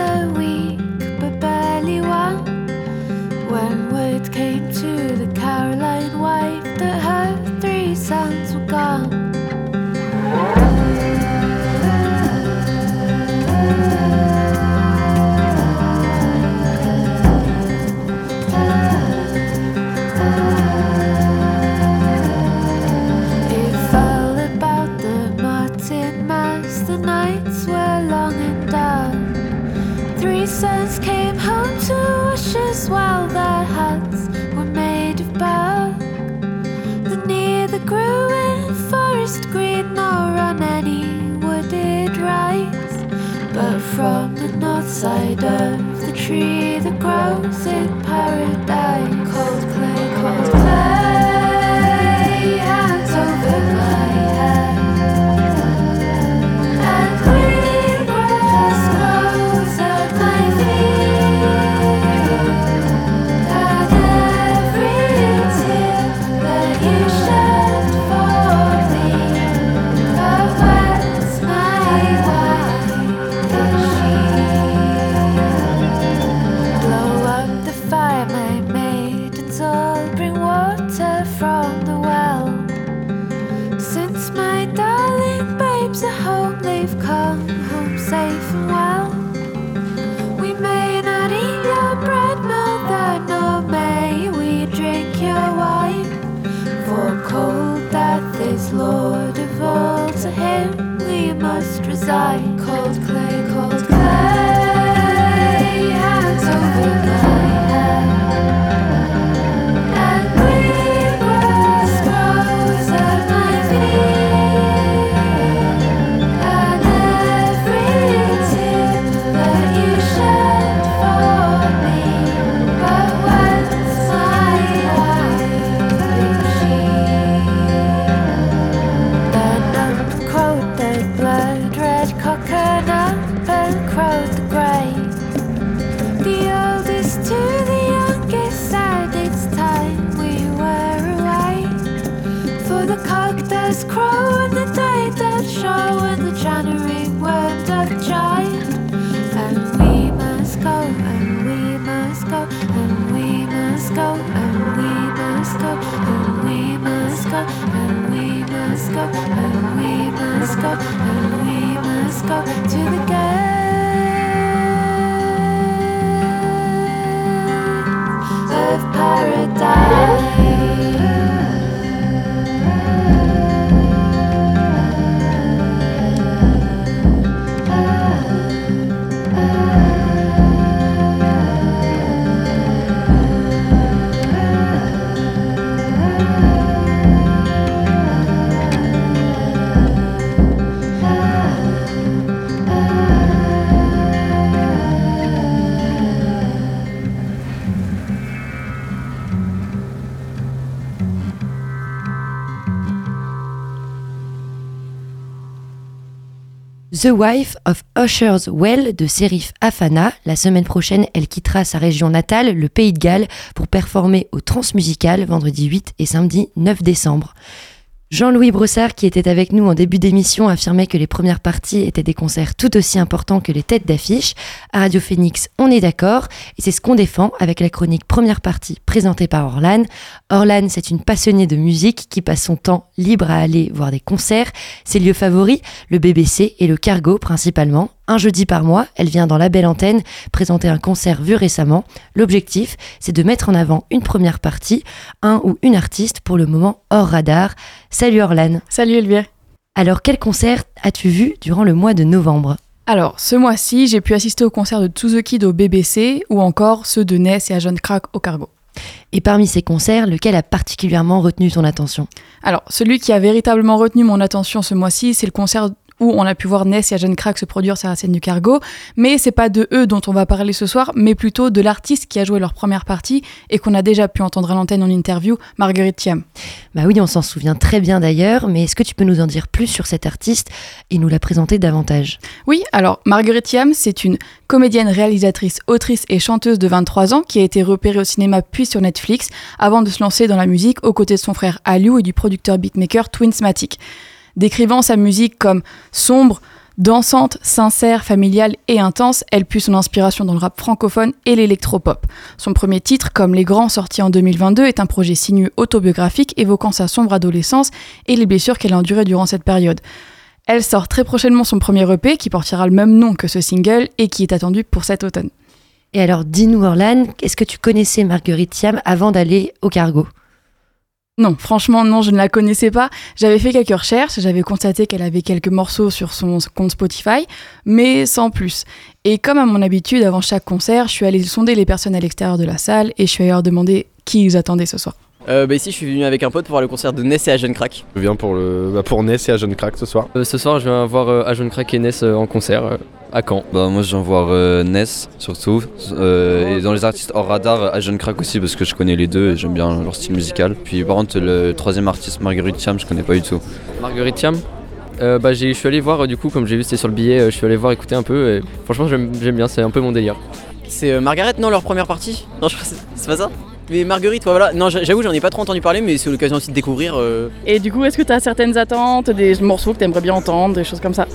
as well their huts were made of bark. the near the growing forest green nor on any wooded rise. But from the north side of the tree that grows in paradise, cold clay, cold clay. go to the The Wife of Usher's Well de Serif Afana. La semaine prochaine, elle quittera sa région natale, le Pays de Galles, pour performer au Transmusical vendredi 8 et samedi 9 décembre. Jean-Louis Brossard, qui était avec nous en début d'émission, affirmait que les premières parties étaient des concerts tout aussi importants que les têtes d'affiche. À Radio Phoenix, on est d'accord, et c'est ce qu'on défend avec la chronique première partie présentée par Orlan. Orlan, c'est une passionnée de musique qui passe son temps libre à aller voir des concerts. Ses lieux favoris, le BBC et le Cargo principalement. Un jeudi par mois, elle vient dans la belle antenne présenter un concert vu récemment. L'objectif, c'est de mettre en avant une première partie, un ou une artiste pour le moment hors radar. Salut Orlan. Salut Elvire. Alors quel concert as-tu vu durant le mois de novembre? Alors, ce mois-ci, j'ai pu assister au concert de To The Kid au BBC ou encore ceux de Ness et à John Crack au Cargo. Et parmi ces concerts, lequel a particulièrement retenu ton attention? Alors, celui qui a véritablement retenu mon attention ce mois-ci, c'est le concert où on a pu voir Ness et Jeanne Crack se produire sur la scène du cargo. Mais c'est pas de eux dont on va parler ce soir, mais plutôt de l'artiste qui a joué leur première partie et qu'on a déjà pu entendre à l'antenne en interview, Marguerite Thiam. Bah oui, on s'en souvient très bien d'ailleurs, mais est-ce que tu peux nous en dire plus sur cet artiste et nous la présenter davantage? Oui, alors Marguerite Thiam, c'est une comédienne, réalisatrice, autrice et chanteuse de 23 ans qui a été repérée au cinéma puis sur Netflix avant de se lancer dans la musique aux côtés de son frère Aliou et du producteur beatmaker Twinsmatic décrivant sa musique comme sombre, dansante, sincère, familiale et intense, elle put son inspiration dans le rap francophone et l'électropop. Son premier titre, comme Les Grands, sorti en 2022, est un projet sinueux autobiographique évoquant sa sombre adolescence et les blessures qu'elle a endurées durant cette période. Elle sort très prochainement son premier EP qui portera le même nom que ce single et qui est attendu pour cet automne. Et alors, dis-nous Orlan, est-ce que tu connaissais Marguerite Thiam avant d'aller au cargo? Non, franchement, non, je ne la connaissais pas. J'avais fait quelques recherches, j'avais constaté qu'elle avait quelques morceaux sur son compte Spotify, mais sans plus. Et comme à mon habitude, avant chaque concert, je suis allée sonder les personnes à l'extérieur de la salle et je suis allée leur demander qui ils attendaient ce soir. Euh, bah ici je suis venu avec un pote pour voir le concert de Ness et Jeune Crack. Je viens pour, le, bah pour Ness et Jeune Crack ce soir. Euh, ce soir je viens voir euh, Crack et Ness euh, en concert euh, à Caen. Bah moi je viens voir euh, Ness surtout. et dans les artistes hors radar, Jeune Crack aussi parce que je connais les deux et j'aime bien leur style musical. Puis par contre le troisième artiste Marguerite Thiam je connais pas du tout. Marguerite Thiam euh, bah, je suis allé voir du coup comme j'ai vu c'était sur le billet, je suis allé voir écouter un peu et franchement j'aime bien, c'est un peu mon délire. C'est Margaret non leur première partie? Non je crois c'est pas ça? Mais Marguerite, voilà. Non, j'avoue, j'en ai pas trop entendu parler, mais c'est l'occasion aussi de découvrir. Euh. Et du coup, est-ce que tu as certaines attentes, des morceaux que tu aimerais bien entendre, des choses comme ça?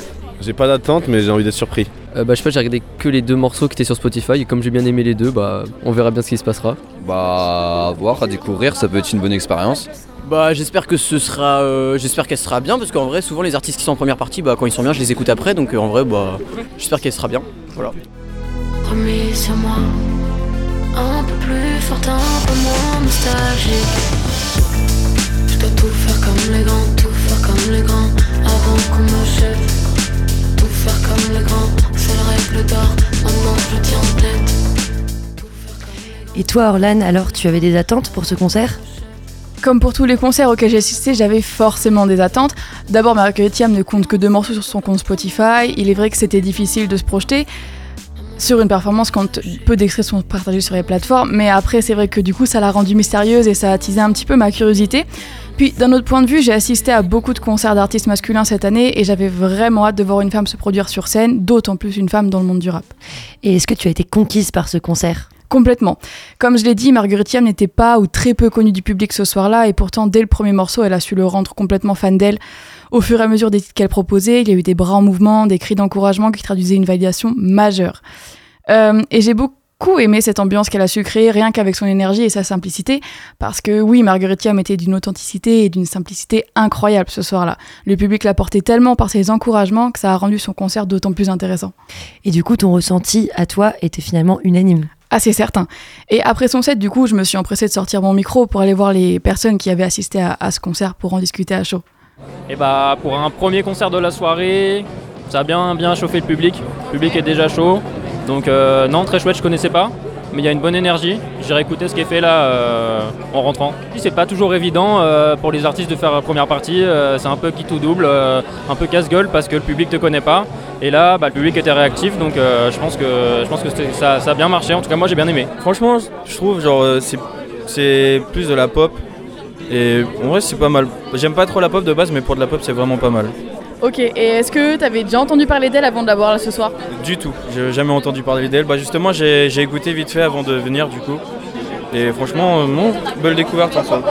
J'ai pas d'attente, mais j'ai envie d'être surpris. Euh, bah, je sais pas, j'ai regardé que les deux morceaux qui étaient sur Spotify, et comme j'ai bien aimé les deux, bah, on verra bien ce qui se passera. Bah, à voir, à découvrir, ça peut être une bonne expérience. Bah j'espère que ce sera, euh, j'espère qu'elle sera bien parce qu'en vrai souvent les artistes qui sont en première partie, bah quand ils sont bien je les écoute après donc en vrai bah j'espère qu'elle sera bien, voilà. sur moi un peu plus fort, un peu moins nostalgique. Je dois tout faire comme les grands, tout faire comme les grands, avant qu'on me jette. Tout faire comme les grands, c'est le règle d'or, maintenant je tiens tête. Et toi Orlan, alors tu avais des attentes pour ce concert? Comme pour tous les concerts auxquels j'ai assisté, j'avais forcément des attentes. D'abord, Marguerite Thiam ne compte que deux morceaux sur son compte Spotify. Il est vrai que c'était difficile de se projeter sur une performance quand peu d'extraits sont partagés sur les plateformes, mais après c'est vrai que du coup ça l'a rendue mystérieuse et ça a attisé un petit peu ma curiosité. Puis d'un autre point de vue, j'ai assisté à beaucoup de concerts d'artistes masculins cette année et j'avais vraiment hâte de voir une femme se produire sur scène, d'autant plus une femme dans le monde du rap. Et est-ce que tu as été conquise par ce concert? Complètement. Comme je l'ai dit, Marguerite Thiam n'était pas ou très peu connue du public ce soir-là et pourtant dès le premier morceau, elle a su le rendre complètement fan d'elle. Au fur et à mesure des titres qu'elle proposait, il y a eu des bras en mouvement, des cris d'encouragement qui traduisaient une validation majeure. Euh, et j'ai beaucoup aimé cette ambiance qu'elle a su créer rien qu'avec son énergie et sa simplicité parce que oui Marguerite Thiam était d'une authenticité et d'une simplicité incroyable ce soir-là. Le public l'a porté tellement par ses encouragements que ça a rendu son concert d'autant plus intéressant. Et du coup ton ressenti à toi était finalement unanime ah, c'est certain. Et après son set, du coup, je me suis empressée de sortir mon micro pour aller voir les personnes qui avaient assisté à, ce concert pour en discuter à chaud. Et bah pour un premier concert de la soirée, ça a bien bien chauffé le public. Le public est déjà chaud. Donc euh, non, très chouette, je connaissais pas. Mais il y a une bonne énergie. J'irai écouter ce qui est fait là euh, en rentrant. C'est pas toujours évident euh, pour les artistes de faire la première partie. c'est un peu qui tout double, un peu casse-gueule parce que le public te connaît pas. Et là, bah, le public était réactif, donc je pense que, je pense que ça, ça, a bien marché. En tout cas, moi j'ai bien aimé. Franchement, je trouve genre c'est plus de la pop et en vrai, c'est pas mal. J'aime pas trop la pop de base, mais pour de la pop, c'est vraiment pas mal. Ok, et est-ce que tu avais déjà entendu parler d'elle avant de la voir là ce soir Du tout, j'ai jamais entendu parler d'elle. Bah justement, j'ai j'ai écouté vite fait avant de venir du coup. Et franchement, euh, non, belle découverte en soi.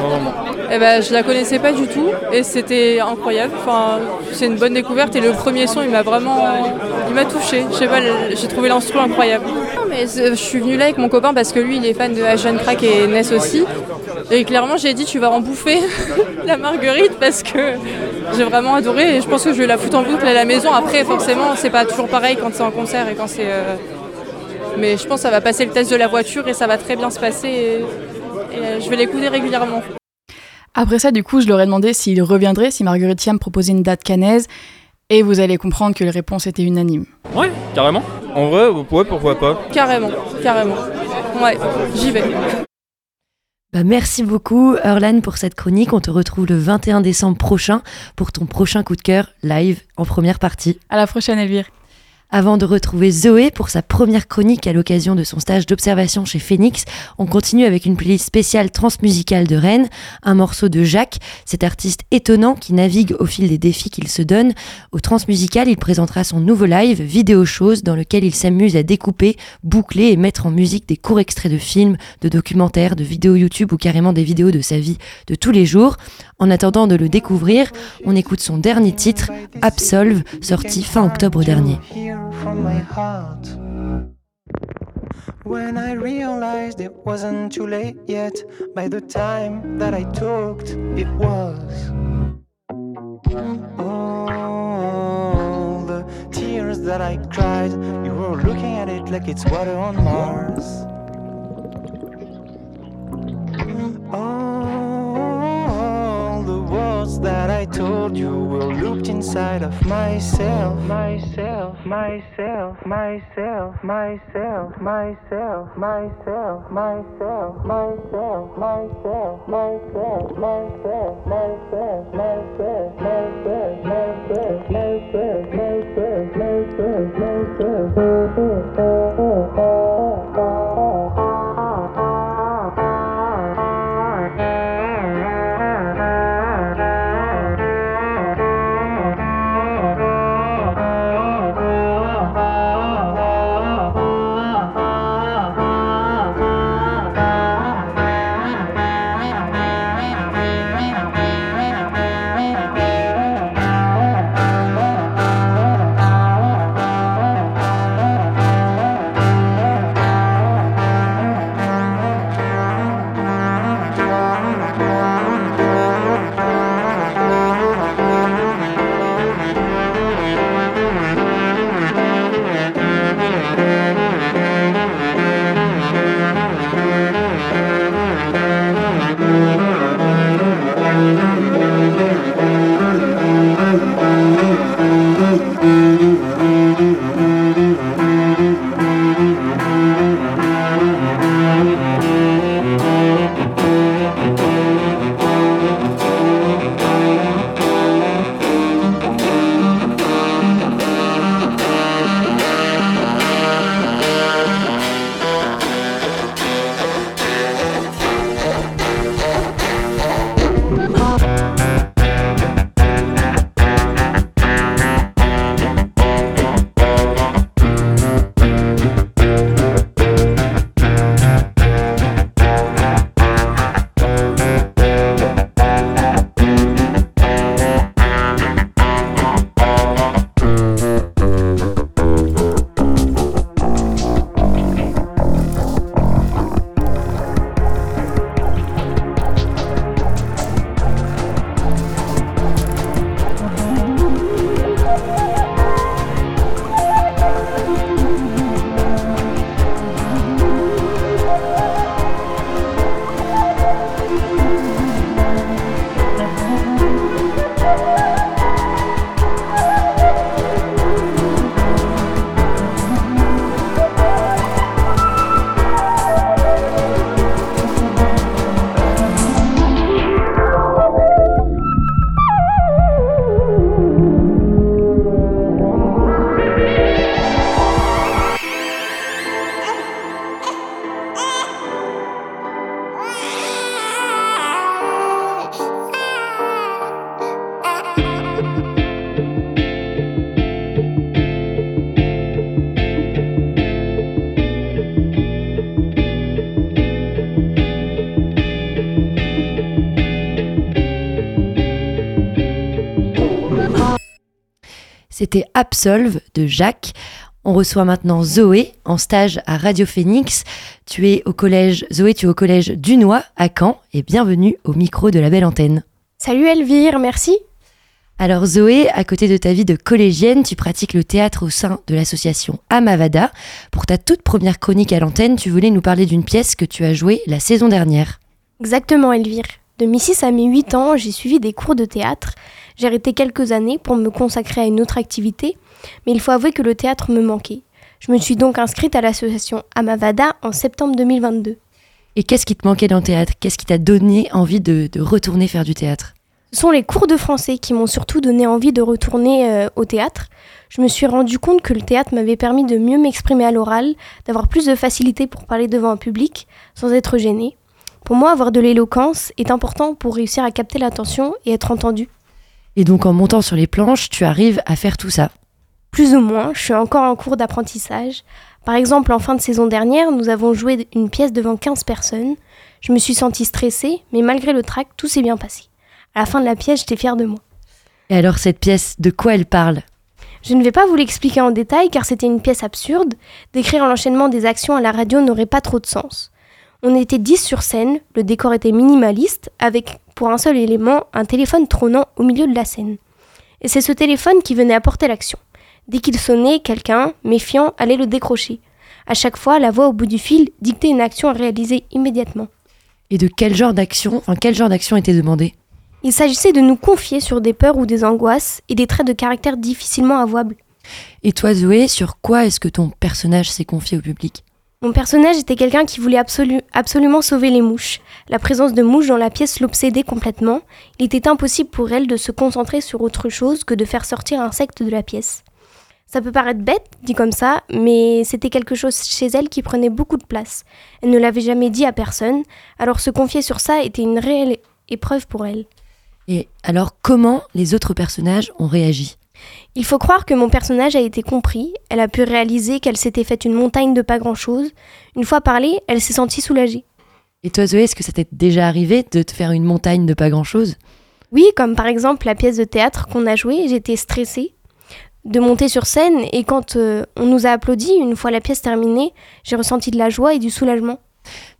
Eh ben, je la connaissais pas du tout et c'était incroyable. Enfin, c'est une bonne découverte et le premier son, il m'a vraiment, il m'a touché. Je sais pas, j'ai trouvé l'instru incroyable. Mais je suis venue là avec mon copain parce que lui, il est fan de Ashton Crack et Ness aussi. Et clairement, j'ai dit, tu vas en bouffer [LAUGHS] la marguerite parce que j'ai vraiment adoré et je pense que je vais la foutre en boucle à la maison. Après, forcément, c'est pas toujours pareil quand c'est en concert et quand c'est. euh, Mais je pense que ça va passer le test de la voiture et ça va très bien se passer. Et, et, euh, je vais l'écouter régulièrement. Après ça, du coup, je leur ai demandé s'ils reviendraient, si Marguerite Thiam proposait une date cannaise, et vous allez comprendre que les réponses étaient unanimes. Ouais, carrément. En vrai, ouais, pourquoi pas? Carrément, carrément. Ouais, j'y vais. Bah, merci beaucoup, Erlan, pour cette chronique. On te retrouve le 21 décembre prochain pour ton prochain coup de cœur live en première partie. À la prochaine, Elvire. Avant de retrouver Zoé pour sa première chronique à l'occasion de son stage d'observation chez Phoenix, on continue avec une playlist spéciale transmusicale de Rennes, un morceau de Jacques, cet artiste étonnant qui navigue au fil des défis qu'il se donne. Au transmusical, il présentera son nouveau live, Vidéo Chose, dans lequel il s'amuse à découper, boucler et mettre en musique des courts extraits de films, de documentaires, de vidéos YouTube ou carrément des vidéos de sa vie de tous les jours. En attendant de le découvrir, on écoute son dernier titre, Absolve, sorti fin octobre dernier. From my heart. When I realized it wasn't too late yet, by the time that I talked, it was. All the tears that I cried, you were looking at it like it's water on Mars. All words that I told you were looped inside of myself. Myself, myself, myself, myself, myself, myself, myself, myself, myself, myself, myself, myself, myself, myself, myself, myself, myself, myself, myself, myself, C'était Absolve de Jacques. On reçoit maintenant Zoé en stage à Radio Phoenix. Tu es au collège, Zoé, tu es au collège Dunois à Caen et bienvenue au micro de la belle antenne. Salut Elvire, merci. Alors Zoé, à côté de ta vie de collégienne, tu pratiques le théâtre au sein de l'association Amavada. Pour ta toute première chronique à l'antenne, tu voulais nous parler d'une pièce que tu as jouée la saison dernière. Exactement Elvire. De mes 6 à mes 8 ans, j'ai suivi des cours de théâtre. J'ai arrêté quelques années pour me consacrer à une autre activité, mais il faut avouer que le théâtre me manquait. Je me suis donc inscrite à l'association Amavada en septembre 2022. Et qu'est-ce qui te manquait dans le théâtre? Qu'est-ce qui t'a donné envie de, de retourner faire du théâtre? Ce sont les cours de français qui m'ont surtout donné envie de retourner euh, au théâtre. Je me suis rendu compte que le théâtre m'avait permis de mieux m'exprimer à l'oral, d'avoir plus de facilité pour parler devant un public sans être gêné. Pour moi, avoir de l'éloquence est important pour réussir à capter l'attention et être entendu. Et donc en montant sur les planches, tu arrives à faire tout ça Plus ou moins, je suis encore en cours d'apprentissage. Par exemple, en fin de saison dernière, nous avons joué une pièce devant 15 personnes. Je me suis sentie stressée, mais malgré le trac, tout s'est bien passé. À la fin de la pièce, j'étais fière de moi. Et alors cette pièce, de quoi elle parle? Je ne vais pas vous l'expliquer en détail car c'était une pièce absurde. Décrire l'enchaînement des actions à la radio n'aurait pas trop de sens. On était 10 sur scène, le décor était minimaliste, avec pour un seul élément un téléphone trônant au milieu de la scène. Et c'est ce téléphone qui venait apporter l'action. Dès qu'il sonnait, quelqu'un, méfiant, allait le décrocher. À chaque fois, la voix au bout du fil dictait une action à réaliser immédiatement. Et de quel genre d'action, enfin quel genre d'action était demandé? Il s'agissait de nous confier sur des peurs ou des angoisses et des traits de caractère difficilement avouables. Et toi Zoé, sur quoi est-ce que ton personnage s'est confié au public? Mon personnage était quelqu'un qui voulait absolu- absolument sauver les mouches. La présence de mouches dans la pièce l'obsédait complètement. Il était impossible pour elle de se concentrer sur autre chose que de faire sortir un insecte de la pièce. Ça peut paraître bête, dit comme ça, mais c'était quelque chose chez elle qui prenait beaucoup de place. Elle ne l'avait jamais dit à personne, alors se confier sur ça était une réelle épreuve pour elle. Et alors comment les autres personnages ont réagi? Il faut croire que mon personnage a été compris, elle a pu réaliser qu'elle s'était faite une montagne de pas grand-chose. Une fois parlé, elle s'est sentie soulagée. Et toi Zoé, est-ce que ça t'est déjà arrivé de te faire une montagne de pas grand-chose? Oui, comme par exemple la pièce de théâtre qu'on a jouée, j'étais stressée de monter sur scène et quand euh, on nous a applaudi, une fois la pièce terminée, j'ai ressenti de la joie et du soulagement.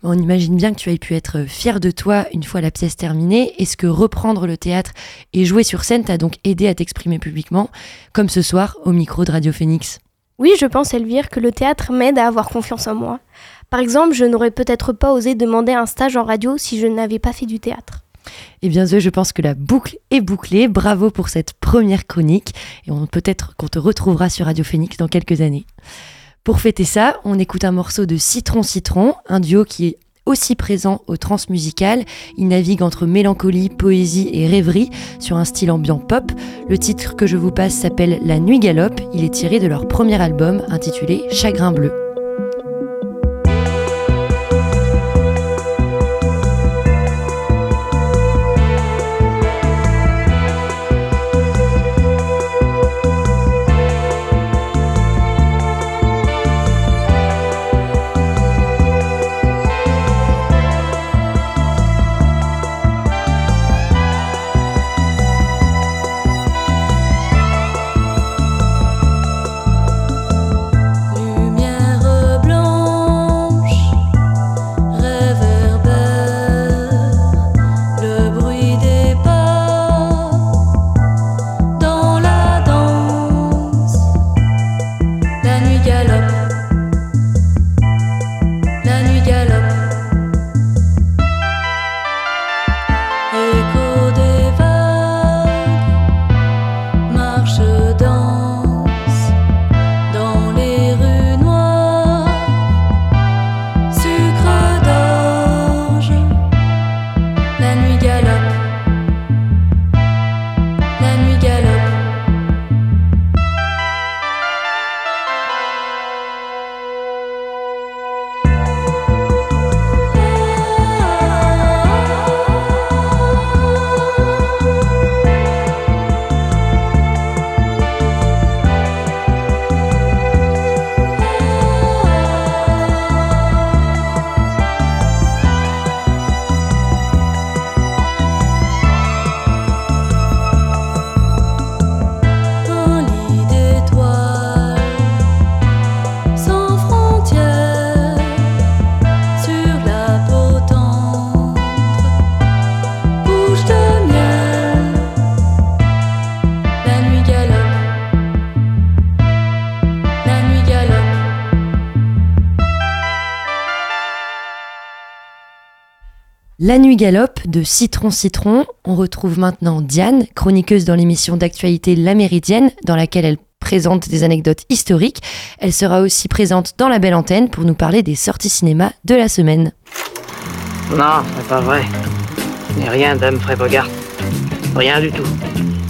On imagine bien que tu aies pu être fier de toi une fois la pièce terminée. Est-ce que reprendre le théâtre et jouer sur scène t'a donc aidé à t'exprimer publiquement, comme ce soir au micro de Radio Phoenix? Oui, je pense, Elvire, que le théâtre m'aide à avoir confiance en moi. Par exemple, je n'aurais peut-être pas osé demander un stage en radio si je n'avais pas fait du théâtre. Eh bien Zoé, je pense que la boucle est bouclée. Bravo pour cette première chronique. Et peut-être qu'on te retrouvera sur Radio Phoenix dans quelques années. Pour fêter ça, on écoute un morceau de Citron Citron, un duo qui est aussi présent au transmusical. Il navigue entre mélancolie, poésie et rêverie sur un style ambiant pop. Le titre que je vous passe s'appelle La Nuit Galope. Il est tiré de leur premier album intitulé Chagrin Bleu. La nuit galope de Citron Citron. On retrouve maintenant Diane, chroniqueuse dans l'émission d'actualité La Méridienne, dans laquelle elle présente des anecdotes historiques. Elle sera aussi présente dans la belle antenne pour nous parler des sorties cinéma de la semaine. Non, c'est pas vrai. Ce n'est rien d'Humphrey Bogart. Rien du tout.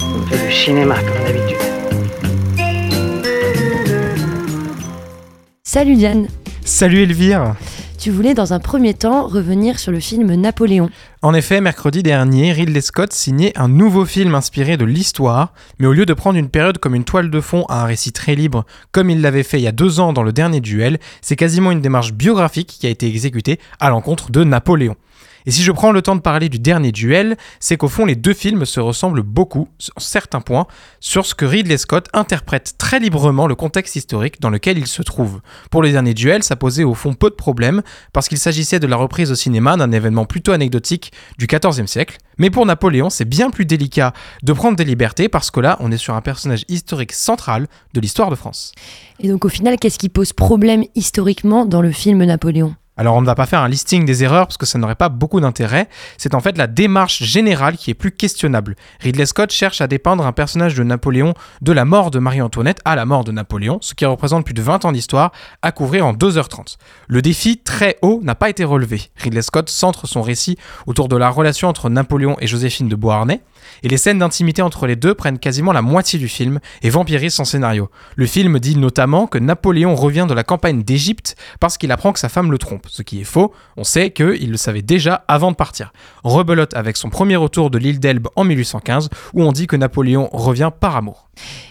On fait du cinéma comme d'habitude. Salut Diane. Salut Elvire. Tu voulais dans un premier temps revenir sur le film Napoléon. En effet, mercredi dernier, Ridley Scott signait un nouveau film inspiré de l'histoire, mais au lieu de prendre une période comme une toile de fond à un récit très libre, comme il l'avait fait il y a deux ans dans le dernier duel, c'est quasiment une démarche biographique qui a été exécutée à l'encontre de Napoléon. Et si je prends le temps de parler du dernier duel, c'est qu'au fond les deux films se ressemblent beaucoup, en certains points, sur ce que Ridley Scott interprète très librement le contexte historique dans lequel il se trouve. Pour le dernier duel, ça posait au fond peu de problèmes, parce qu'il s'agissait de la reprise au cinéma d'un événement plutôt anecdotique du XIVe siècle. Mais pour Napoléon, c'est bien plus délicat de prendre des libertés, parce que là, on est sur un personnage historique central de l'histoire de France. Et donc au final, qu'est-ce qui pose problème historiquement dans le film Napoléon? Alors on ne va pas faire un listing des erreurs parce que ça n'aurait pas beaucoup d'intérêt, c'est en fait la démarche générale qui est plus questionnable. Ridley Scott cherche à dépeindre un personnage de Napoléon de la mort de Marie-Antoinette à la mort de Napoléon, ce qui représente plus de 20 ans d'histoire à couvrir en 2h30. Le défi très haut n'a pas été relevé. Ridley Scott centre son récit autour de la relation entre Napoléon et Joséphine de Beauharnais, et les scènes d'intimité entre les deux prennent quasiment la moitié du film et vampirisent son scénario. Le film dit notamment que Napoléon revient de la campagne d'Égypte parce qu'il apprend que sa femme le trompe, ce qui est faux, on sait qu'il le savait déjà avant de partir. Rebelote avec son premier retour de l'île d'Elbe en 1815 où on dit que Napoléon revient par amour.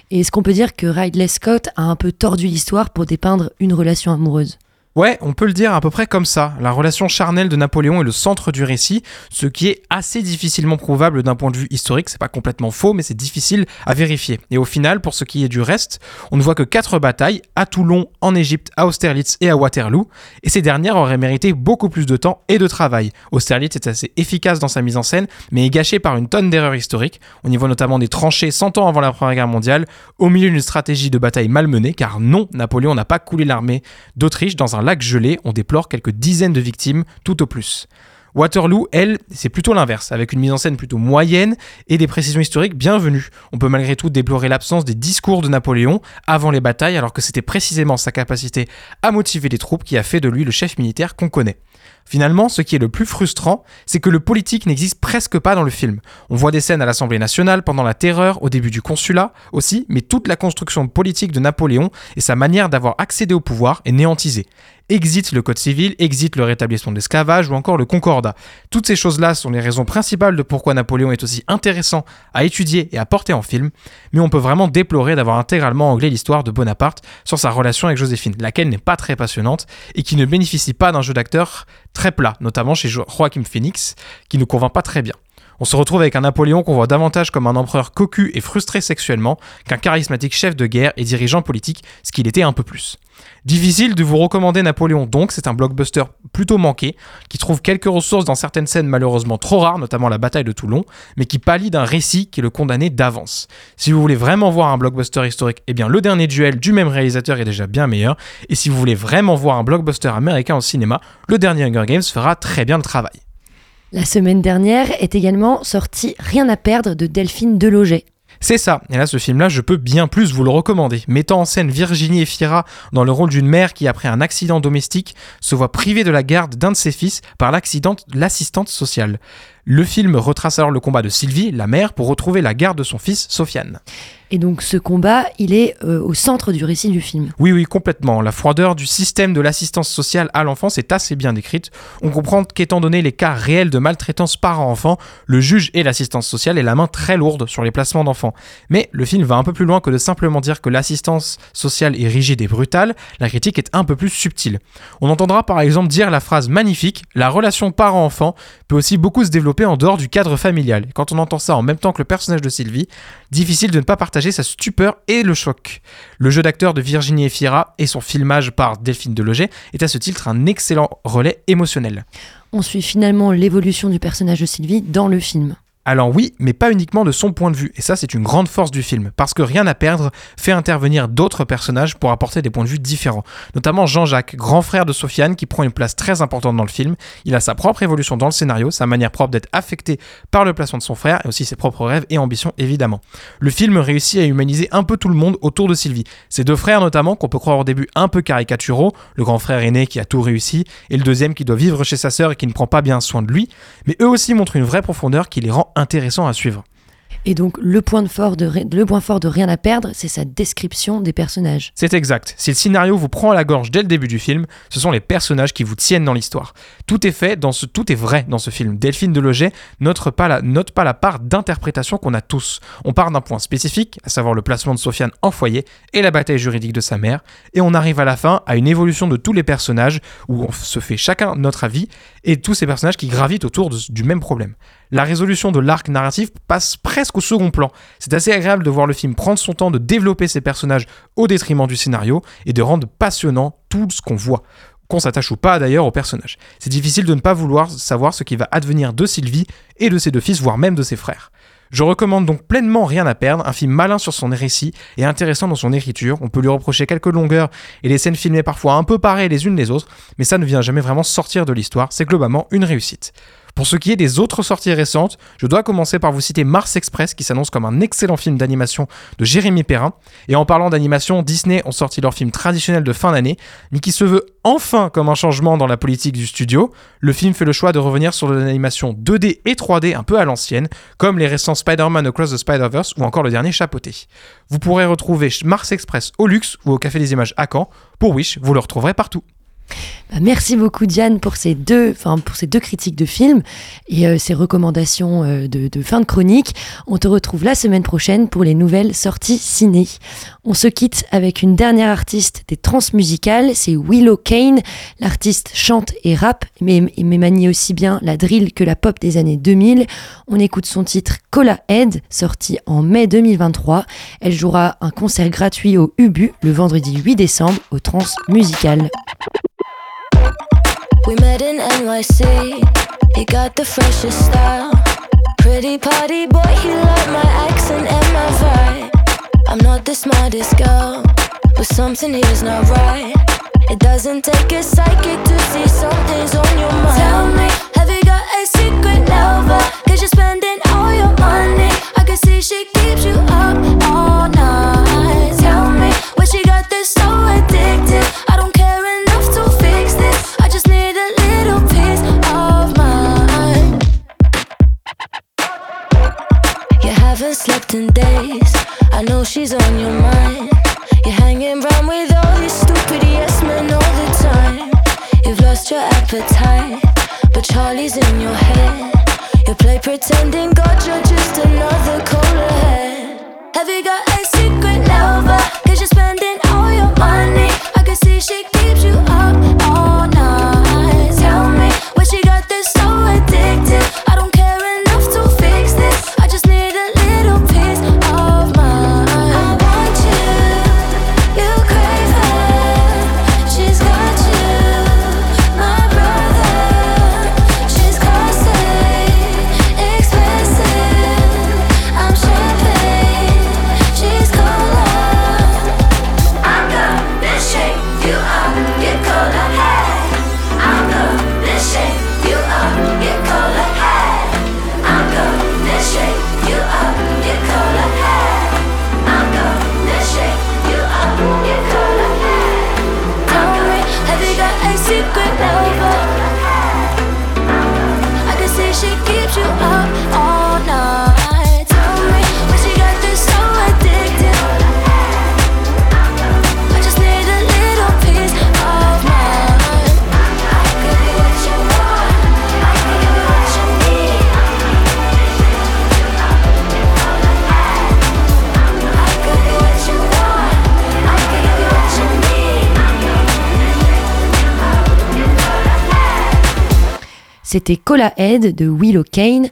Et est-ce qu'on peut dire que Ridley Scott a un peu tordu l'histoire pour dépeindre une relation amoureuse? Ouais, on peut le dire à peu près comme ça. La relation charnelle de Napoléon est le centre du récit, ce qui est assez difficilement prouvable d'un point de vue historique. C'est pas complètement faux, mais c'est difficile à vérifier. Et au final, pour ce qui est du reste, on ne voit que quatre batailles à Toulon, en Égypte, à Austerlitz et à Waterloo. Et ces dernières auraient mérité beaucoup plus de temps et de travail. Austerlitz est assez efficace dans sa mise en scène, mais est gâché par une tonne d'erreurs historiques. On y voit notamment des tranchées 100 ans avant la Première Guerre mondiale, au milieu d'une stratégie de bataille malmenée, car non, Napoléon n'a pas coulé l'armée d'Autriche dans un lac gelé, on déplore quelques dizaines de victimes tout au plus. Waterloo, elle, c'est plutôt l'inverse, avec une mise en scène plutôt moyenne et des précisions historiques bienvenues. On peut malgré tout déplorer l'absence des discours de Napoléon avant les batailles, alors que c'était précisément sa capacité à motiver les troupes qui a fait de lui le chef militaire qu'on connaît. Finalement, ce qui est le plus frustrant, c'est que le politique n'existe presque pas dans le film. On voit des scènes à l'Assemblée nationale, pendant la terreur, au début du consulat aussi, mais toute la construction politique de Napoléon et sa manière d'avoir accédé au pouvoir est néantisée. Exit le code civil, exit le rétablissement de l'esclavage ou encore le concordat. Toutes ces choses-là sont les raisons principales de pourquoi Napoléon est aussi intéressant à étudier et à porter en film, mais on peut vraiment déplorer d'avoir intégralement anglais l'histoire de Bonaparte sur sa relation avec Joséphine, laquelle n'est pas très passionnante et qui ne bénéficie pas d'un jeu d'acteur très plat, notamment chez Joachim Phoenix, qui ne convainc pas très bien. On se retrouve avec un Napoléon qu'on voit davantage comme un empereur cocu et frustré sexuellement qu'un charismatique chef de guerre et dirigeant politique, ce qu'il était un peu plus. Difficile de vous recommander Napoléon donc, c'est un blockbuster plutôt manqué, qui trouve quelques ressources dans certaines scènes malheureusement trop rares, notamment la bataille de Toulon, mais qui pallie d'un récit qui le condamné d'avance. Si vous voulez vraiment voir un blockbuster historique, eh bien le dernier duel du même réalisateur est déjà bien meilleur, et si vous voulez vraiment voir un blockbuster américain au cinéma, le dernier Hunger Games fera très bien le travail. La semaine dernière est également sorti Rien à perdre de Delphine Deloget. C'est ça. Et là, ce film-là, je peux bien plus vous le recommander. Mettant en scène Virginie Efira dans le rôle d'une mère qui, après un accident domestique, se voit privée de la garde d'un de ses fils par l'accident l'assistante sociale. Le film retrace alors le combat de Sylvie, la mère, pour retrouver la garde de son fils, Sofiane. Et donc ce combat, il est euh, au centre du récit du film. Oui, oui, complètement. La froideur du système de l'assistance sociale à l'enfance est assez bien décrite. On comprend qu'étant donné les cas réels de maltraitance parent-enfant, le juge et l'assistance sociale aient la main très lourde sur les placements d'enfants. Mais le film va un peu plus loin que de simplement dire que l'assistance sociale est rigide et brutale, la critique est un peu plus subtile. On entendra par exemple dire la phrase magnifique, la relation parent-enfant peut aussi beaucoup se développer en dehors du cadre familial. Quand on entend ça en même temps que le personnage de Sylvie, difficile de ne pas partager sa stupeur et le choc. Le jeu d'acteur de Virginie Efira et son filmage par Delphine Deloget est à ce titre un excellent relais émotionnel. On suit finalement l'évolution du personnage de Sylvie dans le film. Alors oui, mais pas uniquement de son point de vue, et ça c'est une grande force du film, parce que Rien à perdre fait intervenir d'autres personnages pour apporter des points de vue différents, notamment Jean-Jacques, grand frère de Sofiane, qui prend une place très importante dans le film, il a sa propre évolution dans le scénario, sa manière propre d'être affecté par le placement de son frère, et aussi ses propres rêves et ambitions évidemment. Le film réussit à humaniser un peu tout le monde autour de Sylvie, ses deux frères notamment, qu'on peut croire au début un peu caricaturaux, le grand frère aîné qui a tout réussi, et le deuxième qui doit vivre chez sa sœur et qui ne prend pas bien soin de lui, mais eux aussi montrent une vraie profondeur qui les rend intéressant à suivre. Et donc le point, de fort de, le point fort de Rien à perdre, c'est sa description des personnages. C'est exact. Si le scénario vous prend à la gorge dès le début du film, ce sont les personnages qui vous tiennent dans l'histoire. Tout est fait, dans ce, tout est vrai dans ce film. Delphine Deloget note pas la, note pas la part d'interprétation qu'on a tous. On part d'un point spécifique, à savoir le placement de Sofiane en foyer et la bataille juridique de sa mère, et on arrive à la fin à une évolution de tous les personnages où on se fait chacun notre avis et tous ces personnages qui gravitent autour du même problème la résolution de l'arc narratif passe presque au second plan. C'est assez agréable de voir le film prendre son temps de développer ses personnages au détriment du scénario et de rendre passionnant tout ce qu'on voit qu'on s'attache ou pas d'ailleurs aux personnages. C'est difficile de ne pas vouloir savoir ce qui va advenir de Sylvie et de ses deux fils, voire même de ses frères. Je recommande donc pleinement Rien à perdre, un film malin sur son récit et intéressant dans son écriture. On peut lui reprocher quelques longueurs et les scènes filmées parfois un peu pareilles les unes les autres, mais ça ne vient jamais vraiment sortir de l'histoire, c'est globalement une réussite. Pour ce qui est des autres sorties récentes, je dois commencer par vous citer Mars Express qui s'annonce comme un excellent film d'animation de Jérémy Perrin. Et en parlant d'animation, Disney ont sorti leur film traditionnel de fin d'année, mais qui se veut enfin comme un changement dans la politique du studio. Le film fait le choix de revenir sur l'animation 2D et 3D un peu à l'ancienne, comme les récents Spider-Man Across the Spider-Verse ou encore le dernier Chapeauté. Vous pourrez retrouver Mars Express au luxe ou au Café des Images à Caen. Pour Wish, vous le retrouverez partout. Bah, merci beaucoup Diane pour ces deux, enfin pour critiques de films et euh, ces recommandations euh, de, de, fin de chronique. On te retrouve la semaine prochaine pour les nouvelles sorties ciné. On se quitte avec une dernière artiste des transmusicales, c'est Willow Kane. L'artiste chante et rappe, mais, mais manie aussi bien la drill que la pop des années 2000. On écoute son titre Cola Head, sorti en mai 2023. Elle jouera un concert gratuit au Ubu le vendredi 8 décembre au Transmusical. We met in NYC. He got the freshest style. Pretty party boy, he liked my accent and my vibe. I'm not the smartest girl, but something here's not right. It doesn't take a psychic to see something's on your mind. Tell me, have you got a secret lover? Cause you're spending all your money. I can see she keeps you up all night. Tell me, where she got this so addicted. I don't care enough just need a little piece of mine. You haven't slept in days. I know she's on your mind. You're hanging around with all these stupid yes men all the time. You've lost your appetite, but Charlie's in your head. You play pretending God, you're just another caller head. C'était Cola Head de Willow Kane.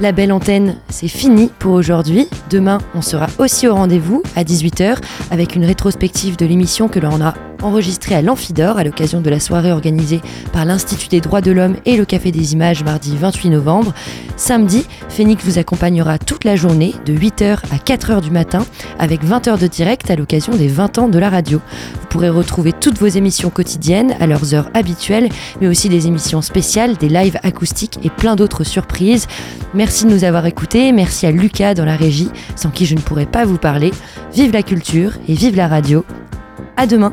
La belle antenne, c'est fini pour aujourd'hui. Demain, on sera aussi au rendez-vous à 18h avec une rétrospective de l'émission que l'on a enregistré à l'Amphidore à l'occasion de la soirée organisée par l'Institut des droits de l'homme et le Café des images mardi 28 novembre. Samedi, Phoenix vous accompagnera toute la journée de 8h à 4h du matin avec 20 h de direct à l'occasion des 20 ans de la radio. Vous pourrez retrouver toutes vos émissions quotidiennes à leurs heures habituelles, mais aussi des émissions spéciales, des lives acoustiques et plein d'autres surprises. Merci de nous avoir écoutés, merci à Lucas dans la régie, sans qui je ne pourrais pas vous parler. Vive la culture et vive la radio. À demain!